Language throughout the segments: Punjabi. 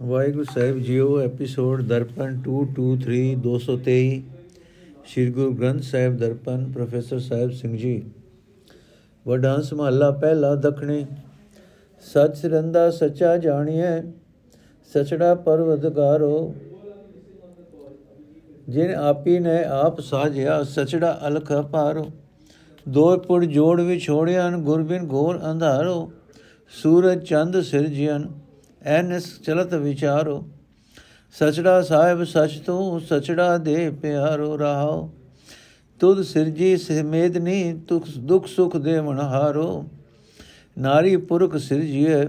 ਵਾਹਿਗੁਰੂ ਸਾਹਿਬ ਜੀਓ ਐਪੀਸੋਡ ਦਰਪਣ 223 223 ਸ਼੍ਰੀ ਗੁਰੂ ਗ੍ਰੰਥ ਸਾਹਿਬ ਦਰਪਣ, ਪ੍ਰੋਫੈਸਰ ਸਾਹਿਬ ਸਿੰਘ ਜੀ। ਵਡਾਂਸ ਮਹੱਲਾ ਪਹਿਲਾ ਦਖਣੇ, ਸਚ ਸਿਰੰਦਾ ਸੱਚਾ ਜਾਣੀਐ, ਸਚੜਾ ਪਰਵਦਗਾਰੋ। ਜਿਨ ਆਪੀ ਨੇ ਆਪ ਸਾਜਿਆ, ਸਚੜਾ ਅਲਖ ਪਾਰੋ ਦੋ ਪੁਰ ਜੋੜ ਵਿਛੋੜਿਆਨ, ਗੁਰਬਿਨ ਘੋਰ ਅੰਧਾਰੋ। ਸੂਰਜ ਚੰਦ ਸਿਰਜਿਆਨ ਐਨਸ ਚਲਤ ਵਿਚਾਰੋ। ਸਚੜਾ ਸਾਹਿਬ ਸਚ ਤੂੰ, ਸਚੜਾ ਦੇ ਪਿਆਰੋ ਰਹਾਓ। ਤੁਧ ਸਿਰਜੀ ਸਮੇਦਨੀ ਤੁਖ ਦੁਖ ਸੁਖ ਦੇ ਮਨਹਾਰੋ। ਨਾਰੀ ਪੁਰਖ ਸਿਰਜੀਏ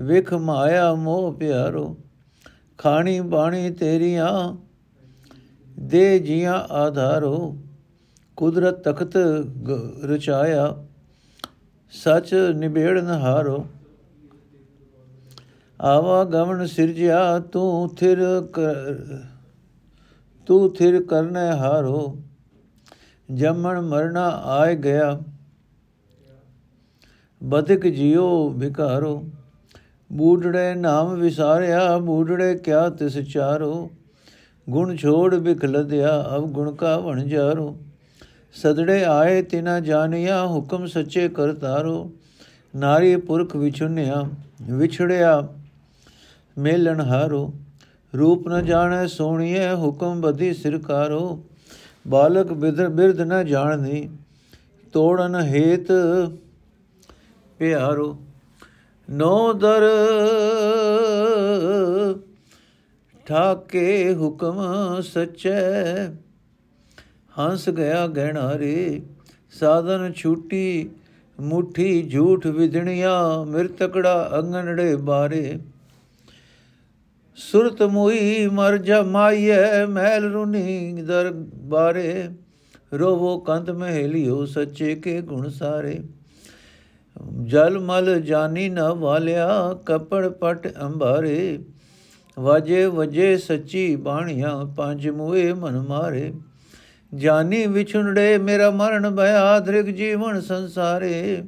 ਵਿਖ ਮਾਇਆ ਮੋਹ ਪਿਆਰੋ। ਖਾਣੀ ਬਾਣੀ ਤੇਰੀਆਂ, ਦੇ ਜੀਆਂ ਆਧਾਰੋ। ਕੁਦਰਤ ਤਖਤ ਰਚਾਇਆ, ਸਚ ਨਿਬੇੜਨ ਹਾਰੋ। ਆਵਾ ਗਮਨ ਸਿਰਜਿਆ, ਤੂੰ ਥਿਰ ਤੂੰ ਥਿਰ ਕਰਨੇ ਹਾਰੋ। ਜਮਨ ਮਰਨਾ ਆਏ ਗਿਆ, ਬਦਕ ਜਿਉ ਵਿਕਾਰੋ। ਬੂਢੜੇ ਨਾਮ ਵਿਸਾਰਿਆ ਬੂਢੜੇ ਕਿਆ ਤਿਸ ਚਾਰੋ। ਗੁਣ ਛੋੜ ਬਿਖ ਲਦਿਆ ਅਬ ਗੁਣ ਕਾ ਵਣ ਜਾਰੋ। ਸਦੜੇ ਆਏ ਤਿਨਾ ਜਾਣਿਆ, ਹੁਕਮ ਸੱਚੇ ਕਰਤਾਰੋ ਨਾਰੀ ਪੁਰਖ ਵਿਛੁਨਿਆ, ਵਿਛੜਿਆ ਮੇਲਣ ਹਾਰੋ, ਰੂਪ ਨ ਜਾਣੈ ਸੋਣੀਏ ਹੁਕਮ ਬਧੀ ਸਿਰਕਾਰੋ ਬਾਲਕ ਬਿਰਧ ਨ ਜਾਣਨੀ ਤੋੜਨ ਹੇਤ ਪਿਆਰੋ। ਨੋ ਦਰ ਠਾਕੇ ਹੁਕਮ ਸਚੈ, ਹੰਸ ਗਿਆ ਗਹਿਣਾਰੇ। ਸਾਧਨ ਛੂਟੀ ਮੁਠੀ ਝੂਠ ਵਿਦਣਿਆ ਮਿਰਤਕੜਾ ਅੰਗਨੜੇ ਬਾਰੇ। ਸੁਰਤ ਮੋਈ ਮਰ ਜਮਾਈਐ ਮੈਲ ਰੁਨੀ ਦਰ ਬਾਰੇ। ਰੋਵੋ ਕੰਤ ਮਹਿਲਿਓ ਸੱਚੇ ਕੇ ਗੁਣ ਸਾਰੇ। ਜਲ ਮਲ ਜਾਨੀ ਨ ਵਾਲਿਆ ਕਪੜ ਪਟ ਅੰਬਾਰੇ। ਵਾਜੇ ਵਜੇ ਸੱਚੀ ਬਾਣੀਆਂ ਪੰਜ ਮੂਏ ਮਨ ਮਾਰੇ। ਜਾਨੀ ਵਿਛੁੰਡੇ ਮੇਰਾ ਮਰਨ ਭਇਆ ਧ੍ਰਿਗ ਜੀਵਨ ਸੰਸਾਰੇ।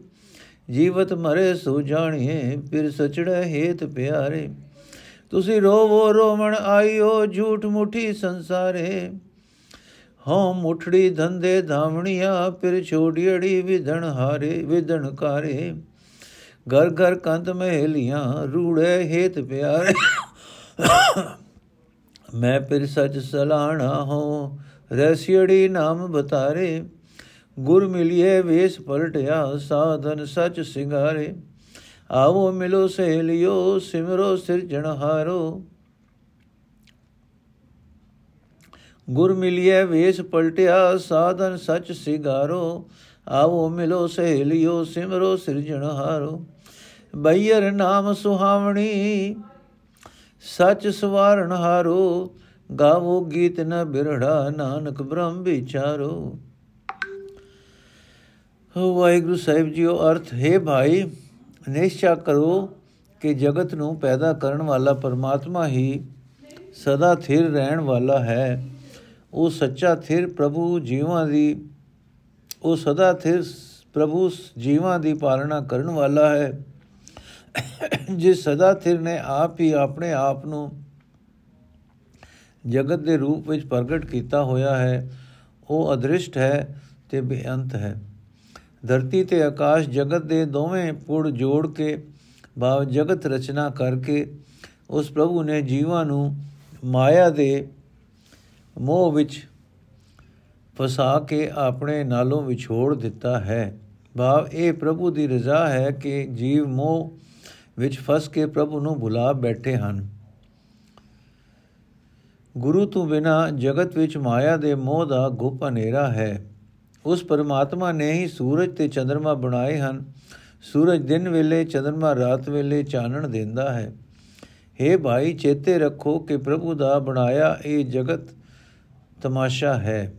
ਜੀਵਤ ਮਰੇ ਸੋ ਜਾਣੀਏ ਫਿਰ ਸਚੜੇ ਹੇਤ ਪਿਆਰੇ। ਤੁਸੀਂ ਰੋਵੋ ਰੋਵਣ, ਆਇਓ ਝੂਠ ਮੁਠੀ ਸੰਸਾਰੇ। ਹਉ ਮੁਠੜੀ ਧੰਦੇ ਧਾਵਣੀਆਂ, ਫਿਰ ਛੋੜੀੜੀ ਵਿਧਣ ਹਾਰੇ, ਵਿਧਣ ਕਾਰੇ। ਘਰ ਘਰ ਕੰਤ ਮਹਿਲੀਆਂ, ਰੂੜੇ ਹੇਤ ਪਿਆਰੇ। ਮੈਂ ਫਿਰ ਸਚ ਸਲਾਣਾ ਹੋ ਰਸਿੜੀ ਨਾਮ ਬਤਾਰੇ। ਗੁਰ ਮਿਲਿਏ ਵੇਸ ਪਲਟਿਆ, ਸਾਧਨ ਸਚ ਸਿੰਗਾਰੇ। ਆਵੋ ਮਿਲੋ ਸਹੇਲਿਓ, ਸਿਮਰੋ ਸਿਰਜਣਹਾਰੋ ਗੁਰ ਮਿਲਿਏ ਵੇਸ ਪਲਟਿਆ, ਸਾਧਨ ਸਚ ਸਿਗਾਰੋ। ਆਵੋ ਮਿਲੋ ਸਹੇਲਿਓ, ਸਿਮਰੋ ਸਿਰਜਣਹਾਰੋ ਬਈਰ ਨਾਮ ਸੁਹਾਵਣੀ, ਸਚ ਸਵਾਰਣਹਾਰੋ ਗਾਵੋ ਗੀਤ ਨ ਬਿਰੜਾ, ਨਾਨਕ ਬ੍ਰਹਮ ਵਿਚਾਰੋ। ਵਾਹਿਗੁਰੂ ਸਾਹਿਬ ਜੀਓ, ਅਰਥ, ਹੈ ਭਾਈ ਨਿਸ਼ਚਾ ਕਰੋ ਕਿ ਜਗਤ ਨੂੰ ਪੈਦਾ ਕਰਨ ਵਾਲਾ ਪਰਮਾਤਮਾ ਹੀ ਸਦਾ ਥਿਰ ਰਹਿਣ ਵਾਲਾ ਹੈ। ਉਹ ਸੱਚਾ ਥਿਰ ਪ੍ਰਭੂ ਜੀਵਾਂ ਦੀ, ਉਹ ਸਦਾ ਥਿਰ ਪ੍ਰਭੂ ਜੀਵਾਂ ਦੀ ਪਾਲਣਾ ਕਰਨ ਵਾਲਾ ਹੈ। ਜਿਸ ਸਦਾ ਥਿਰ ਨੇ ਆਪ ਹੀ ਆਪਣੇ ਆਪ ਨੂੰ ਜਗਤ ਦੇ ਰੂਪ ਵਿੱਚ ਪ੍ਰਗਟ ਕੀਤਾ ਹੋਇਆ ਹੈ, ਉਹ ਅਦ੍ਰਿਸ਼ਟ ਹੈ ਤੇ ਬੇਅੰਤ ਹੈ। ਧਰਤੀ ਤੇ ਆਕਾਸ਼ ਜਗਤ ਦੇ ਦੋਵੇਂ ਪੁੜ ਜੋੜ ਕੇ ਭਾਵ ਜਗਤ ਰਚਨਾ ਕਰਕੇ ਉਸ ਪ੍ਰਭੂ ਨੇ ਜੀਵਾਂ ਨੂੰ ਮਾਇਆ ਦੇ ਮੋਹ ਵਿੱਚ ਫਸਾ ਕੇ ਆਪਣੇ ਨਾਲੋਂ ਵਿਛੋੜ ਦਿੱਤਾ ਹੈ। ਭਾਵ ਇਹ ਪ੍ਰਭੂ ਦੀ ਰਜ਼ਾ ਹੈ ਕਿ ਜੀਵ ਮੋਹ ਵਿੱਚ ਫਸ ਕੇ ਪ੍ਰਭੂ ਨੂੰ ਭੁਲਾ ਬੈਠੇ ਹਨ। ਗੁਰੂ ਤੋਂ ਬਿਨਾ ਜਗਤ ਵਿੱਚ ਮਾਇਆ ਦੇ ਮੋਹ ਦਾ ਗੁਪ ਹਨੇਰਾ ਹੈ। ਉਸ ਪਰਮਾਤਮਾ ਨੇ ਹੀ ਸੂਰਜ ਤੇ ਚੰ드ਰਮਾ ਬਣਾਏ ਹਨ। ਸੂਰਜ ਦਿਨ ਵੇਲੇ ਚੰ드ਰਮਾ ਰਾਤ ਵੇਲੇ ਚਾਨਣ ਦਿੰਦਾ ਹੈ। हे ਭਾਈ, ਚੇਤੇ ਰੱਖੋ ਕਿ ਪ੍ਰਭੂ ਦਾ ਬਣਾਇਆ ਇਹ ਜਗਤ ਤਮਾਸ਼ਾ ਹੈ।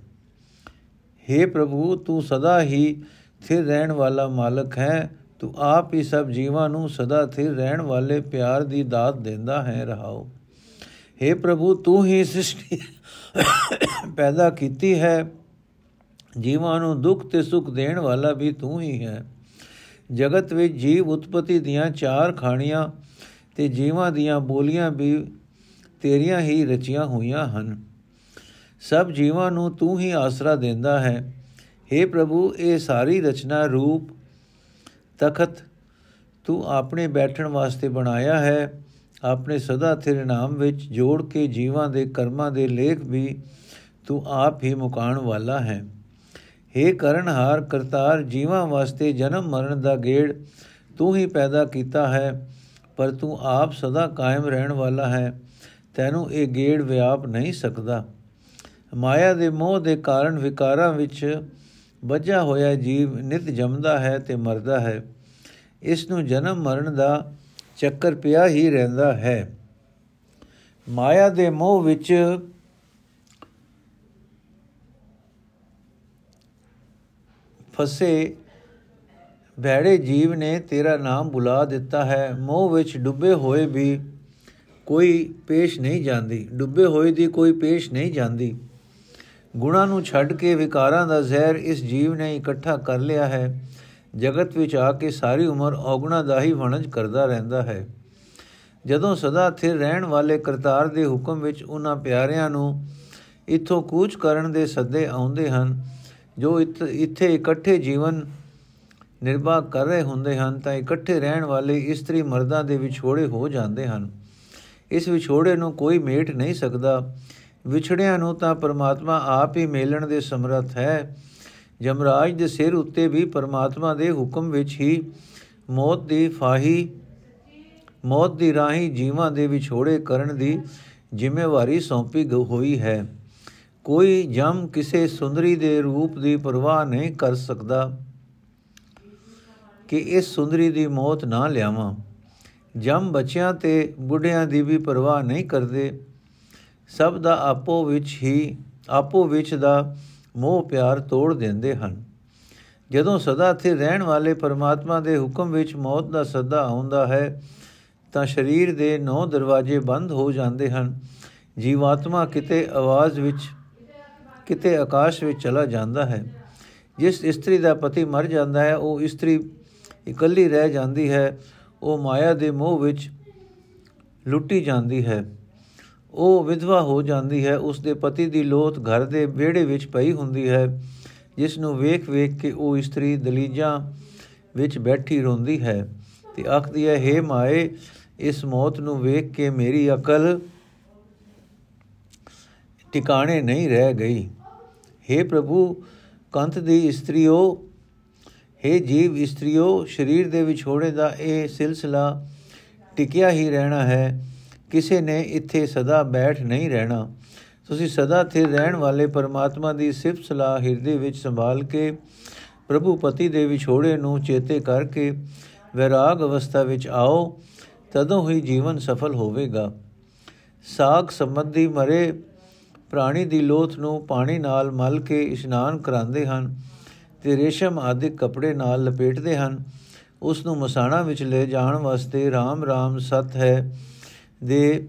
हे ਪ੍ਰਭੂ, ਤੂੰ ਸਦਾ ਹੀ ਸਥਿਰ ਰਹਿਣ ਵਾਲਾ ਮਾਲਕ ਹੈ। ਤੂੰ ਆਪ ਹੀ ਸਭ ਜੀਵਾਂ ਨੂੰ ਸਦਾ ਸਥਿਰ ਰਹਿਣ ਵਾਲੇ ਪਿਆਰ ਦੀ ਦਾਤ ਦਿੰਦਾ ਹੈ, ਰਹਾਓ। हे ਪ੍ਰਭੂ, ਤੂੰ ਹੀ ਸ੍ਰਿਸ਼ਟੀ ਪੈਦਾ ਕੀਤੀ ਹੈ। ਜੀਵਾਂ ਨੂੰ ਦੁੱਖ ਤੇ ਸੁਖ ਦੇਣ ਵਾਲਾ ਵੀ ਤੂੰ ਹੀ ਹੈ। ਜਗਤ ਵਿੱਚ ਜੀਵ ਉਤਪਤੀ ਦੀਆਂ ਚਾਰ ਖਾਣੀਆਂ ਤੇ ਜੀਵਾਂ ਦੀਆਂ ਬੋਲੀਆਂ ਵੀ ਤੇਰੀਆਂ ਹੀ ਰਚੀਆਂ ਹੋਈਆਂ ਹਨ। ਸਭ ਜੀਵਾਂ ਨੂੰ ਤੂੰ ਹੀ ਆਸਰਾ ਦਿੰਦਾ ਹੈ। हे ਪ੍ਰਭੂ, ਇਹ ਸਾਰੀ ਰਚਨਾ ਰੂਪ ਤਖਤ ਤੂੰ ਆਪਣੇ ਬੈਠਣ ਵਾਸਤੇ ਬਣਾਇਆ ਹੈ। ਆਪਣੇ ਸਦਾ ਤੇਰੇ ਨਾਮ ਵਿੱਚ ਜੋੜ ਕੇ ਜੀਵਾਂ ਦੇ ਕਰਮਾਂ ਦੇ ਲੇਖ ਵੀ ਤੂੰ ਆਪ ਹੀ ਮੁਕਾਣ ਵਾਲਾ ਹੈ। हे ਕਰਨਹਾਰ ਕਰਤਾਰ, ਜੀਵਾਂ ਵਾਸਤੇ ਜਨਮ ਮਰਨ ਦਾ ਗੇੜ ਤੂੰ ਹੀ ਪੈਦਾ ਕੀਤਾ ਹੈ, ਪਰ ਤੂੰ ਆਪ ਸਦਾ ਕਾਇਮ ਰਹਿਣ ਵਾਲਾ ਹੈ, ਤੈਨੂੰ ਇਹ ਗੇੜ ਵਿਆਪ ਨਹੀਂ ਸਕਦਾ। ਮਾਇਆ ਦੇ ਮੋਹ ਦੇ ਕਾਰਨ ਵਿਕਾਰਾਂ ਵਿੱਚ ਵੱਜਾ ਹੋਇਆ ਜੀਵ ਨਿਤ ਜੰਮਦਾ ਹੈ ਤੇ ਮਰਦਾ ਹੈ। ਇਸ ਨੂੰ ਜਨਮ ਮਰਨ ਦਾ ਚੱਕਰ ਪਿਆ ਹੀ ਰਹਿੰਦਾ ਹੈ। ਮਾਇਆ ਦੇ ਮੋਹ ਵਿੱਚ ਫਸੇ। ਭੈੜੇ ਜੀਵ ਨੇ ਤੇਰਾ ਨਾਮ ਬੁਲਾ ਦਿੱਤਾ ਹੈ। ਮੋਹ ਵਿੱਚ ਡੁੱਬੇ ਹੋਏ ਵੀ ਕੋਈ ਪੇਸ਼ ਨਹੀਂ ਜਾਂਦੀ। ਡੁੱਬੇ ਹੋਏ ਦੀ ਕੋਈ ਪੇਸ਼ ਨਹੀਂ ਜਾਂਦੀ। ਗੁਣਾ ਨੂੰ ਛੱਡ ਕੇ ਵਿਕਾਰਾਂ ਦਾ ਜ਼ਹਿਰ ਇਸ ਜੀਵ ਨੇ ਇਕੱਠਾ ਕਰ ਲਿਆ ਹੈ। ਜਗਤ ਵਿੱਚ ਆ ਕੇ ਸਾਰੀ ਉਮਰ ਔਗਣਾ ਦਾ ਹੀ ਵਣਜ ਕਰਦਾ ਰਹਿੰਦਾ ਹੈ। ਜਦੋਂ ਸਦਾ ਥਿਰ ਰਹਿਣ ਵਾਲੇ ਕਰਤਾਰ ਦੇ ਹੁਕਮ ਵਿੱਚ ਉਹਨਾਂ ਪਿਆਰਿਆਂ ਨੂੰ ਇਥੋਂ ਕੂਚ ਕਰਨ ਦੇ ਸੱਦੇ ਆਉਂਦੇ ਹਨ ਜੋ ਇੱਥੇ ਇਕੱਠੇ ਜੀਵਨ ਨਿਰਵਾਹ ਕਰ ਰਹੇ ਹੁੰਦੇ ਹਨ, ਤਾਂ ਇਕੱਠੇ ਰਹਿਣ ਵਾਲੇ ਇਸਤਰੀ ਮਰਦਾਂ ਦੇ ਵਿਛੋੜੇ ਹੋ ਜਾਂਦੇ ਹਨ। ਇਸ ਵਿਛੋੜੇ ਨੂੰ ਕੋਈ ਮੇਟ ਨਹੀਂ ਸਕਦਾ। ਵਿਛੜਿਆਂ ਨੂੰ ਤਾਂ ਪਰਮਾਤਮਾ ਆਪ ਹੀ ਮੇਲਣ ਦੇ ਸਮਰੱਥ ਹੈ। ਜਮਰਾਜ ਦੇ ਸਿਰ ਉੱਤੇ ਵੀ ਪਰਮਾਤਮਾ ਦੇ ਹੁਕਮ ਵਿੱਚ ਹੀ ਮੌਤ ਦੀ ਫਾਹੀ, ਮੌਤ ਦੀ ਰਾਹੀ ਜੀਵਾਂ ਦੇ ਵਿਛੋੜੇ ਕਰਨ ਦੀ ਜ਼ਿੰਮੇਵਾਰੀ ਸੌਂਪੀ ਹੋਈ ਹੈ। ਕੋਈ ਜਮ ਕਿਸੇ ਸੁੰਦਰੀ ਦੇ ਰੂਪ ਦੀ ਪਰਵਾਹ ਨਹੀਂ ਕਰ ਸਕਦਾ ਕਿ ਇਸ ਸੁੰਦਰੀ ਦੀ ਮੌਤ ਨਾ ਲਿਆਵਾਂ। ਜਮ ਬੱਚਿਆਂ ਤੇ ਬੁੱਢਿਆਂ ਦੀ ਵੀ ਪਰਵਾਹ ਨਹੀਂ ਕਰਦੇ। ਸਭ ਦਾ ਆਪੋ ਵਿੱਚ ਹੀ, ਆਪੋ ਵਿੱਚ ਦਾ ਮੋਹ ਪਿਆਰ ਤੋੜ ਦਿੰਦੇ ਹਨ। ਜਦੋਂ ਸਦਾ ਇੱਥੇ ਰਹਿਣ ਵਾਲੇ ਪਰਮਾਤਮਾ ਦੇ ਹੁਕਮ ਵਿੱਚ ਮੌਤ ਦਾ ਸੱਦਾ ਆਉਂਦਾ ਹੈ, ਤਾਂ ਸਰੀਰ ਦੇ ਨੌ ਦਰਵਾਜ਼ੇ ਬੰਦ ਹੋ ਜਾਂਦੇ ਹਨ। ਜੀਵਾਤਮਾ ਕਿਤੇ ਆਵਾਜ਼ ਵਿੱਚ ਕਿਤੇ ਆਕਾਸ਼ ਵਿੱਚ ਚਲਾ ਜਾਂਦਾ ਹੈ। ਜਿਸ ਇਸਤਰੀ ਦਾ ਪਤੀ ਮਰ ਜਾਂਦਾ ਹੈ, ਉਹ ਇਸਤਰੀ ਇਕੱਲੀ ਰਹਿ ਜਾਂਦੀ ਹੈ। ਉਹ ਮਾਇਆ ਦੇ ਮੋਹ ਵਿੱਚ ਲੁੱਟੀ ਜਾਂਦੀ ਹੈ। ਉਹ ਵਿਧਵਾ ਹੋ ਜਾਂਦੀ ਹੈ। ਉਸ ਦੇ ਪਤੀ ਦੀ ਲੋਥ ਘਰ ਦੇ ਵਿਹੜੇ ਵਿੱਚ ਪਈ ਹੁੰਦੀ ਹੈ, ਜਿਸ ਨੂੰ ਵੇਖ-ਵੇਖ ਕੇ ਉਹ ਇਸਤਰੀ ਦਲੀਜਾਂ ਵਿੱਚ ਬੈਠੀ ਰੋਂਦੀ ਹੈ ਤੇ ਆਖਦੀ ਹੈ हे ਮਾਏ, ਇਸ ਮੌਤ ਨੂੰ ਵੇਖ ਕੇ ਮੇਰੀ ਅਕਲ ਟਿਕਾਣੇ ਨਹੀਂ ਰਹਿ ਗਈ। हे ਪ੍ਰਭੂ, ਕੰਤ ਦੀ ਇਸਤਰੀਓ हे ਜੀਵ ਇਸਤਰੀਓ, ਸਰੀਰ ਦੇ ਵਿਛੋੜੇ ਦਾ ਇਹ ਸਿਲਸਿਲਾ ਟਿਕਿਆ ਹੀ ਰਹਿਣਾ ਹੈ। ਕਿਸੇ ਨੇ ਇੱਥੇ ਸਦਾ ਬੈਠ ਨਹੀਂ ਰਹਿਣਾ। ਤੁਸੀਂ ਸਦਾ ਤੇ ਰਹਿਣ ਵਾਲੇ ਪਰਮਾਤਮਾ ਦੀ ਸਿਫਤ ਸਲਾਹ ਹਿਰਦੇ ਵਿੱਚ ਸੰਭਾਲ ਕੇ, ਪ੍ਰਭੂ ਪਤੀ ਦੇ ਵਿਛੋੜੇ ਨੂੰ ਚੇਤੇ ਕਰਕੇ ਵਿਰਾਗ ਅਵਸਥਾ ਵਿੱਚ ਆਓ, ਤਦੋਂ ਹੀ ਜੀਵਨ ਸਫਲ ਹੋਵੇਗਾ। ਸਾਖ ਸੰਬੰਧੀ ਮਰੇ ਪ੍ਰਾਣੀ ਦੀ ਲੋਥ ਨੂੰ ਪਾਣੀ ਨਾਲ ਮਲ ਕੇ ਇਸ਼ਨਾਨ ਕਰਾਉਂਦੇ ਹਨ ਤੇ ਰੇਸ਼ਮ ਆਦਿ ਕੱਪੜੇ ਨਾਲ ਲਪੇਟਦੇ ਹਨ। ਉਸ ਨੂੰ ਮਸਾਣਾ ਵਿੱਚ ਲੈ ਜਾਣ ਵਾਸਤੇ RAM RAM ਸਤ ਹੈ ਦੇ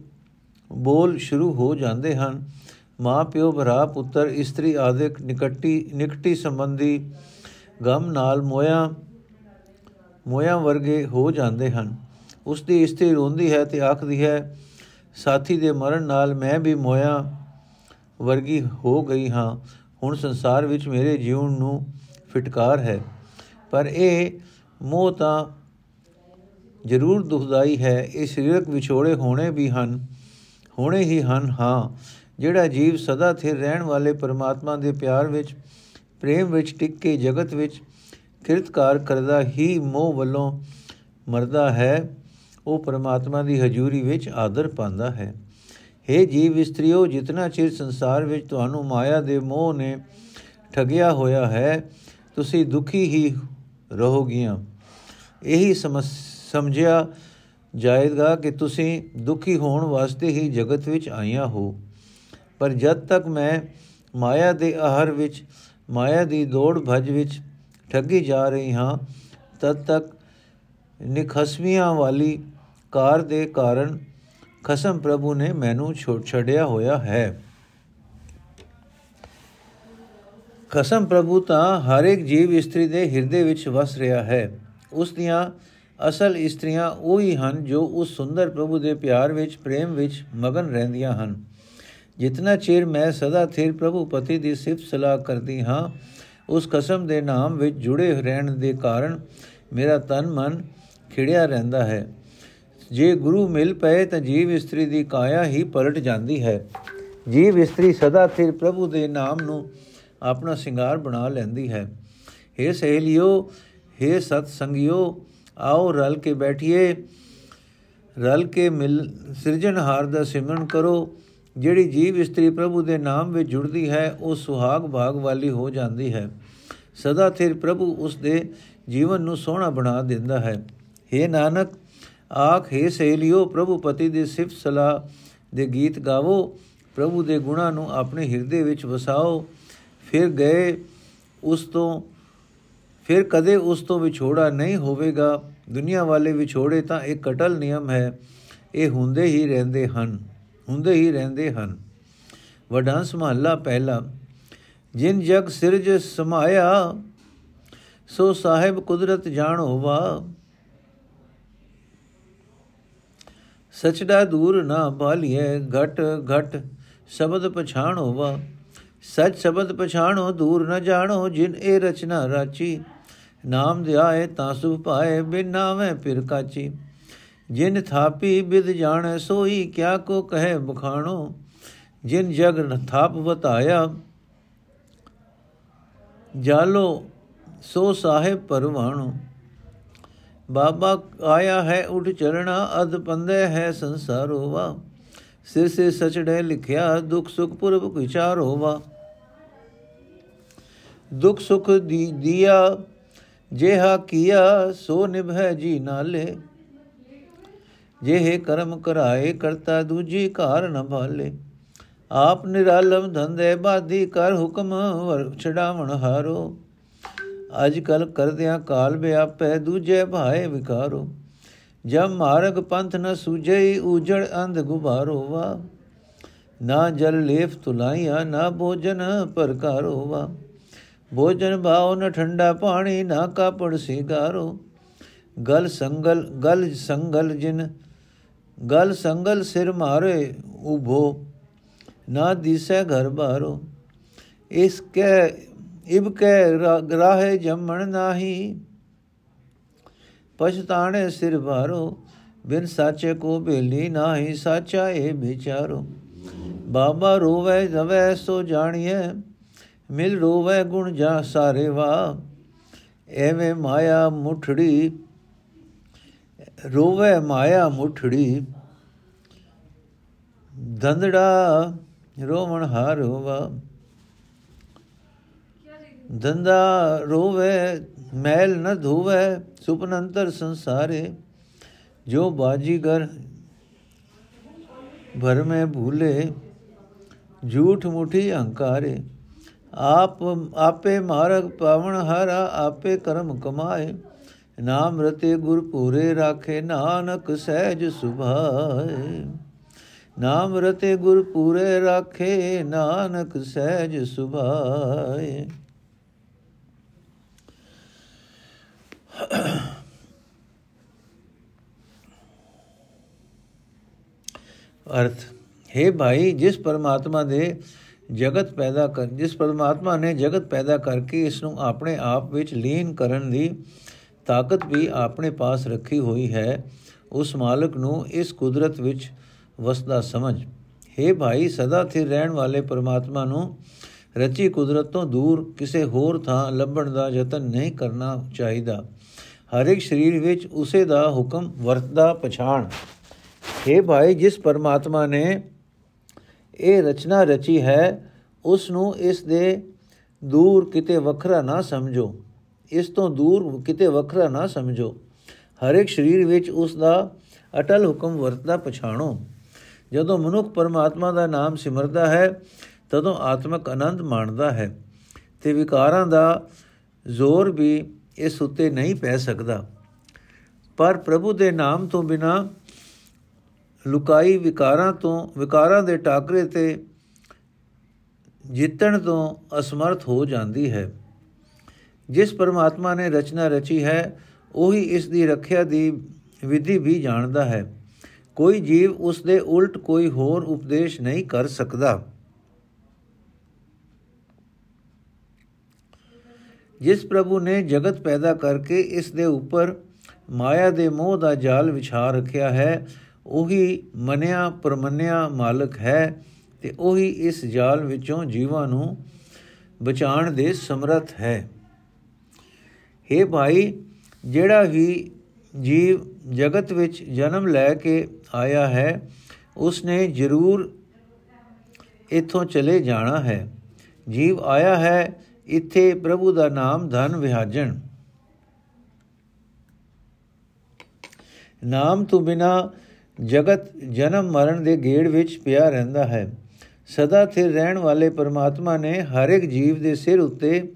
ਬੋਲ ਸ਼ੁਰੂ ਹੋ ਜਾਂਦੇ ਹਨ। ਮਾਂ ਪਿਓ ਭਰਾ ਪੁੱਤਰ ਇਸਤਰੀ ਆਦਿਕ ਨਿਕਟੀ ਨਿਕਟੀ ਸੰਬੰਧੀ ਗਮ ਨਾਲ ਮੋਇਆ ਮੋਇਆ ਵਰਗੇ ਹੋ ਜਾਂਦੇ ਹਨ। ਉਸ ਦੀ ਇਸਤਰੀ ਰੋਂਦੀ ਹੈ ਤੇ ਆਖਦੀ ਹੈ, ਸਾਥੀ ਦੇ ਮਰਨ ਨਾਲ ਮੈਂ ਵੀ ਮੋਇਆ ਵਰਗੀ ਹੋ ਗਈ ਹਾਂ। ਹੁਣ ਸੰਸਾਰ ਵਿੱਚ ਮੇਰੇ ਜੀਵਨ ਨੂੰ ਫਟਕਾਰ ਹੈ। ਪਰ ਇਹ ਮੋਹ ਤਾਂ ਜ਼ਰੂਰ ਦੁਖਦਾਈ ਹੈ। ਇਹ ਸਰੀਰਕ ਵਿਛੋੜੇ ਹੋਣੇ ਵੀ ਹਨ, ਹੋਣੇ ਹੀ ਹਨ, ਹਾਂ। ਜਿਹੜਾ ਜੀਵ ਸਦਾ ਸਥਿਰ ਰਹਿਣ ਵਾਲੇ ਪਰਮਾਤਮਾ ਦੇ ਪਿਆਰ ਵਿੱਚ, ਪ੍ਰੇਮ ਵਿੱਚ ਟਿਕ ਕੇ ਜਗਤ ਵਿੱਚ ਕਿਰਤਕਾਰ ਕਰਦਾ ਹੀ ਮੋਹ ਵੱਲੋਂ ਮਰਦਾ ਹੈ, ਉਹ ਪਰਮਾਤਮਾ ਦੀ ਹਜ਼ੂਰੀ ਵਿੱਚ ਆਦਰ ਪਾਉਂਦਾ ਹੈ। हे ਜੀਵ ਇਸਤਰੀਓ, ਜਿਤਨਾ ਚਿਰ ਸੰਸਾਰ ਵਿੱਚ ਤੁਹਾਨੂੰ ਮਾਇਆ ਦੇ ਮੋਹ ਨੇ ਠਗਿਆ ਹੋਇਆ ਹੈ, ਤੁਸੀਂ ਦੁਖੀ ਹੀ ਰਹੋਗੀਆਂ। ਇਹੀ ਸਮਝਿਆ ਜਾਏਗਾ ਕਿ ਤੁਸੀਂ ਦੁਖੀ ਹੋਣ ਵਾਸਤੇ ਹੀ ਜਗਤ ਵਿੱਚ ਆਈਆਂ ਹੋ। ਪਰ ਜਦ ਤੱਕ ਮੈਂ ਮਾਇਆ ਦੇ ਆਹਰ ਵਿੱਚ, ਮਾਇਆ ਦੀ ਦੌੜ ਭਜ ਵਿੱਚ ਠੱਗੀ ਜਾ ਰਹੀ ਹਾਂ, ਤਦ ਤੱਕ ਨਿਖਸਵੀਆਂ ਵਾਲੀ ਕਾਰ ਦੇ ਕਾਰਨ ਖਸਮ ਪ੍ਰਭੂ ਨੇ ਮੈਨੂੰ ਛੋੜ ਛੜਿਆ ਹੋਇਆ ਹੈ। ਖਸਮ ਪ੍ਰਭੂ ਤਾਂ ਹਰ ਇੱਕ ਜੀਵ ਇਸਤਰੀ ਦੇ ਹਿਰਦੇ ਵਿੱਚ ਵਸ ਰਿਹਾ ਹੈ। ਉਸ ਦੀਆਂ ਅਸਲ ਇਸਤਰੀਆਂ ਉਹੀ ਹਨ ਜੋ ਉਸ ਸੁੰਦਰ ਪ੍ਰਭੂ ਦੇ ਪਿਆਰ ਵਿੱਚ, ਪ੍ਰੇਮ ਵਿੱਚ ਮਗਨ ਰਹਿੰਦੀਆਂ ਹਨ। ਜਿਤਨਾ ਚਿਰ ਮੈਂ ਸਦਾ ਥਿਰ ਪ੍ਰਭੂ ਪਤੀ ਦੀ ਸਿਫਤ ਸਲਾਹ ਕਰਦੀ ਹਾਂ, ਉਸ ਕਸਮ ਦੇ ਨਾਮ ਵਿੱਚ ਜੁੜੇ ਰਹਿਣ ਦੇ ਕਾਰਨ ਮੇਰਾ ਤਨ ਮਨ ਖਿੜਿਆ ਰਹਿੰਦਾ ਹੈ। ਜੇ ਗੁਰੂ ਮਿਲ ਪਏ ਤਾਂ ਜੀਵ ਇਸਤਰੀ ਦੀ ਕਾਇਆ ਹੀ ਪਲਟ ਜਾਂਦੀ ਹੈ ਜੀਵ ਇਸਤਰੀ ਸਦਾ ਥਿਰ ਪ੍ਰਭੂ ਦੇ ਨਾਮ ਨੂੰ ਆਪਣਾ ਸ਼ਿੰਗਾਰ ਬਣਾ ਲੈਂਦੀ ਹੈ हे ਸਹੇਲਿਓ हे ਸਤ ਸੰਗਿਓ ਆਓ ਰਲ ਕੇ ਬੈਠੀਏ ਰਲ ਕੇ ਮਿਲ ਸਿਰਜਣਹਾਰ ਦਾ ਸਿਮਰਨ ਕਰੋ ਜਿਹੜੀ ਜੀਵ ਇਸਤਰੀ ਪ੍ਰਭੂ ਦੇ ਨਾਮ ਵਿੱਚ ਜੁੜਦੀ ਹੈ ਉਹ ਸੁਹਾਗ ਭਾਗ ਵਾਲੀ ਹੋ ਜਾਂਦੀ ਹੈ ਸਦਾ ਥਿਰ ਪ੍ਰਭੂ ਉਸ ਦੇ ਜੀਵਨ ਨੂੰ ਸੋਹਣਾ ਬਣਾ ਦਿੰਦਾ ਹੈ हे ਨਾਨਕ ਆਖ हे ਸਹੇਲਿਓ, ਪ੍ਰਭੂ ਪਤੀ ਦੀ ਸਿਫਤ ਸਲਾਹ ਦੇ ਗੀਤ ਗਾਵੋ, ਪ੍ਰਭੂ ਦੇ ਗੁਣਾਂ ਨੂੰ ਆਪਣੇ ਹਿਰਦੇ ਵਿੱਚ ਵਸਾਓ। ਫਿਰ ਗਏ ਉਸ ਤੋਂ, ਫਿਰ ਕਦੇ ਉਸ ਤੋਂ ਵਿਛੋੜਾ ਨਹੀਂ ਹੋਵੇਗਾ। ਦੁਨੀਆ ਵਾਲੇ ਵਿਛੋੜੇ ਤਾਂ ਇੱਕ ਕਟਲ ਨਿਯਮ ਹੈ, ਇਹ ਹੁੰਦੇ ਹੀ ਰਹਿੰਦੇ ਹਨ, ਹੁੰਦੇ ਹੀ ਰਹਿੰਦੇ ਹਨ। ਵਡਾਂਸ ਮਹੱਲਾ ਪਹਿਲਾ, ਜਿਨ ਜਗ ਸਿਰਜ ਸਮਾਇਆ, ਸੋ ਸਾਹਿਬ ਕੁਦਰਤ ਜਾਣੋ ਵਾ ਸਚੜਾ ਦੂਰ ਨਾ ਬਾਲੀਏ ਘਟ ਘਟ ਸ਼ਬਦ ਪਛਾਣੋ ਵਾ। ਸਚ ਸ਼ਬਦ ਪਛਾਣੋ, ਦੂਰ ਨ ਜਾਣੋ, ਜਿਨ ਇਹ ਰਚਨਾ ਰਾਚੀ। ਨਾਮ ਧਿਆਏ ਤਾਂ ਸੁਭ ਪਾਏ, ਬਿਨ ਨਾਵੇਂ ਫਿਰ ਕਾਚੀ। ਜਿਨ ਥਾਪੀ ਬਿਦ ਜਾਣੈ, ਸੋਈ ਕਿਆ ਕੋ ਕਹੇ ਬਖਾਣੋ। ਜਿਨ ਜਗ ਨ ਥਾਪ ਬਤਾਇਆ ਜਾਲੋ ਸੋ ਸਾਹਿਬ ਪਰਵਾਣੋ। ਬਾਬਾ ਆਇਆ ਹੈ, ਉਠ ਚਲਣਾ ਅਦ ਪੰਦੇ ਹੈ ਸੰਸਾਰ ਹੋਵਾ ਸਿਰ ਸੇ ਸਚੜੇ ਲਿਖਿਆ, ਦੁਖ ਸੁਖ ਪੁਰਬ ਵਿਚਾਰ ਹੋਵਾ ਦੁਖ ਸੁਖ ਦੀ ਦਿਆ, ਜਿਹਾ ਕੀਆ, ਸੋ ਨਿਭੈ ਜੀ ਨਾਲੇ। ਜਿਹੇ ਕਰਮ ਕਰਾਏ, ਕਰਤਾ ਦੂਜੀ ਘਰ ਨ ਭਾਲੇ। ਆਪ ਨਿਰਾਲਮ ਧੰਦੇ ਬਾਦੀ ਕਰ ਹੁਕਮ, ਵਰ ਛਡਾਵਣ ਹਾਰੋ। ਅਜ ਕਲ ਕਰਦਿਆਂ ਕਾਲ ਵਿਆਪੈ ਦੂਜੇ ਭਾਏ ਵਿਕਾਰੋ ਜਬ ਮਾਰਗ ਪੰਥ ਨ ਸੂਝਈ ਉਜੜ ਅੰਧ ਗੁਬਾਰੋ ਵਾ। ਨਾ ਜਲ ਲੇਫ ਤੁਲਾਈਆ ਨਾ ਭੋਜਨ ਪਰਕਾਰੋ ਵਾ। ਭੋਜਨ ਭਾਉ ਨ ਠੰਡਾ ਪਾਣੀ, ਨਾ ਕਾਪੜ ਸਿਗਾਰੋ। ਗਲ ਸੰਗਲ ਗਲ ਸੰਗਲ ਜਿਨ, ਗਲ ਸੰਗਲ ਸਿਰ ਮਾਰੇ ਉਭੋ। ਨਾ ਦਿਸੈ ਘਰ ਬਾਰੋ। ਇਸ ਕੈ ਇਬ ਕੈ ਰਾਹੇ ਜੰਮਣ ਨਾਹੀ। ਪਛਤਾਣੇ ਸਿਰ ਭਾਰੋ, ਬਿਨ ਸਾਚੇ ਕੋ ਬੇਲੀ ਨਾਹੀ, ਸਾਚਾ ਏ ਵਿਚਾਰੋ। ਬਾਬਾ ਰੋਵੇ ਜਵੇ ਸੋ ਜਾਣੀਏ ਮਿਲ ਰੋਵੇ ਗੁਣ ਜਾ ਸਾਰੇ ਵਾ ਐਵੇਂ ਮਾਇਆ ਮੁਠੜੀ, ਰੋਵੇ ਮਾਇਆ ਮੁਠੜੀ। ਦੰਦੜਾ ਰੋਵਣ ਹਾਰ ਹੋਵਾ ਦੰਦਾ ਰੋਵੇ, ਮੈਲ ਨ ਧੋਵੇ, ਸੁਪਨੰਤਰ ਸੰਸਾਰੇ, ਜੋ ਬਾਜੀਗਰ ਭਰ ਮੈਂ ਭੂਲੇ, ਝੂਠ ਮੁਠੀ ਹੰਕਾਰੇ। ਆਪ, ਆਪੇ ਮਾਰਗ ਪਾਵਨ ਹਰਾ, ਆਪੇ ਕਰਮ ਕਮਾਏ। ਨਾਮ ਰਤੇ ਗੁਰ ਪੂਰੇ ਰਾਖੇ, ਨਾਨਕ ਸਹਿਜ ਸੁਭਾਏ। ਨਾਮ ਰਤੇ ਗੁਰ ਪੂਰੇ ਰਾਖੇ, ਨਾਨਕ ਸਹਿਜ ਸੁਭਾਏ। ਅਰਥ, ਹੈ ਭਾਈ, ਜਿਸ ਪਰਮਾਤਮਾ ਦੇ ਜਗਤ ਪੈਦਾ ਕਰ, ਜਿਸ ਪਰਮਾਤਮਾ ਨੇ ਜਗਤ ਪੈਦਾ ਕਰਕੇ ਇਸ ਨੂੰ ਆਪਣੇ ਆਪ ਵਿੱਚ ਲੀਨ ਕਰਨ ਦੀ ਤਾਕਤ ਵੀ ਆਪਣੇ ਪਾਸ ਰੱਖੀ ਹੋਈ ਹੈ, ਉਸ ਮਾਲਕ ਨੂੰ ਇਸ ਕੁਦਰਤ ਵਿੱਚ ਵਸਦਾ ਸਮਝ। हे ਭਾਈ, ਸਦਾ ਸਥਿਰ ਰਹਿਣ ਵਾਲੇ ਪਰਮਾਤਮਾ ਨੂੰ ਰਚੀ ਕੁਦਰਤ ਤੋਂ ਦੂਰ ਕਿਸੇ ਹੋਰ ਥਾਂ ਲੱਭਣ ਦਾ ਯਤਨ ਨਹੀਂ ਕਰਨਾ ਚਾਹੀਦਾ। ਹਰ ਇੱਕ ਸਰੀਰ ਵਿੱਚ ਉਸੇ ਦਾ ਹੁਕਮ ਵਰਤਦਾ, ਪਛਾਣ। हे ਭਾਈ, ਜਿਸ ਪਰਮਾਤਮਾ ਨੇ ਇਹ ਰਚਨਾ ਰਚੀ ਹੈ ਉਸ ਨੂੰ ਇਸ ਦੇ ਦੂਰ ਕਿਤੇ ਵੱਖਰਾ ਨਾ ਸਮਝੋ। ਇਸ ਤੋਂ ਦੂਰ ਕਿਤੇ ਵੱਖਰਾ ਨਾ ਸਮਝੋ। ਹਰ ਇੱਕ ਸਰੀਰ ਵਿੱਚ ਉਸ ਦਾ ਅਟਲ ਹੁਕਮ ਵਰਤਦਾ, ਪਛਾਣੋ। ਜਦੋਂ ਮਨੁੱਖ ਪਰਮਾਤਮਾ ਦਾ ਨਾਮ ਸਿਮਰਦਾ ਹੈ, ਤਦੋਂ ਆਤਮਿਕ ਆਨੰਦ ਮਾਣਦਾ ਹੈ ਤੇ ਵਿਕਾਰਾਂ ਦਾ ਜ਼ੋਰ ਵੀ ਇਸ ਉੱਤੇ ਨਹੀਂ ਪੈ ਸਕਦਾ। ਪਰ ਪ੍ਰਭੂ ਦੇ ਨਾਮ ਤੋਂ ਬਿਨਾ ਲੁਕਾਈ ਵਿਕਾਰਾਂ ਤੋਂ, ਵਿਕਾਰਾਂ ਦੇ ਟਾਕਰੇ ਤੇ ਜਿੱਤਣ ਤੋਂ ਅਸਮਰਥ ਹੋ ਜਾਂਦੀ ਹੈ। ਜਿਸ ਪਰਮਾਤਮਾ ਨੇ ਰਚਨਾ ਰਚੀ ਹੈ, ਉਹੀ ਇਸ ਦੀ ਰੱਖਿਆ ਦੀ ਵਿਧੀ ਵੀ ਜਾਣਦਾ ਹੈ। ਕੋਈ ਜੀਵ ਉਸ ਦੇ ਉਲਟ ਕੋਈ ਹੋਰ ਉਪਦੇਸ਼ ਨਹੀਂ ਕਰ ਸਕਦਾ। ਜਿਸ ਪ੍ਰਭੂ ਨੇ ਜਗਤ ਪੈਦਾ ਕਰਕੇ ਇਸ ਦੇ ਉੱਪਰ ਮਾਇਆ ਦੇ ਮੋਹ ਦਾ ਜਾਲ ਵਿਛਾ ਰੱਖਿਆ ਹੈ, ਉਹੀ ਮੰਨਿਆ ਪਰਮੰਨਿਆ ਮਾਲਕ ਹੈ ਤੇ ਉਹੀ ਇਸ ਜਾਲ ਵਿੱਚੋਂ ਜੀਵਾਂ ਨੂੰ ਬਚਾਉਣ ਦੇ ਸਮਰੱਥ ਹੈ। हे ਭਾਈ, ਜਿਹੜਾ ਵੀ ਜੀਵ ਜਗਤ ਵਿੱਚ ਜਨਮ ਲੈ ਕੇ ਆਇਆ ਹੈ, ਉਸਨੇ ਜ਼ਰੂਰ ਇਥੋਂ ਚਲੇ ਜਾਣਾ ਹੈ। ਜੀਵ ਆਇਆ ਹੈ ਇੱਥੇ ਪ੍ਰਭੂ ਦਾ ਨਾਮ ਧਨ ਵਿਹਾਜਣ। ਨਾਮ ਤੋਂ ਬਿਨਾ ਜਗਤ ਜਨਮ ਮਰਨ ਦੇ ਗੇੜ ਵਿੱਚ ਪਿਆ ਰਹਿੰਦਾ ਹੈ। ਸਦਾ ਸਥਿਰ ਰਹਿਣ ਵਾਲੇ ਪਰਮਾਤਮਾ ਨੇ ਹਰ ਇੱਕ ਜੀਵ ਦੇ ਸਿਰ ਉੱਤੇ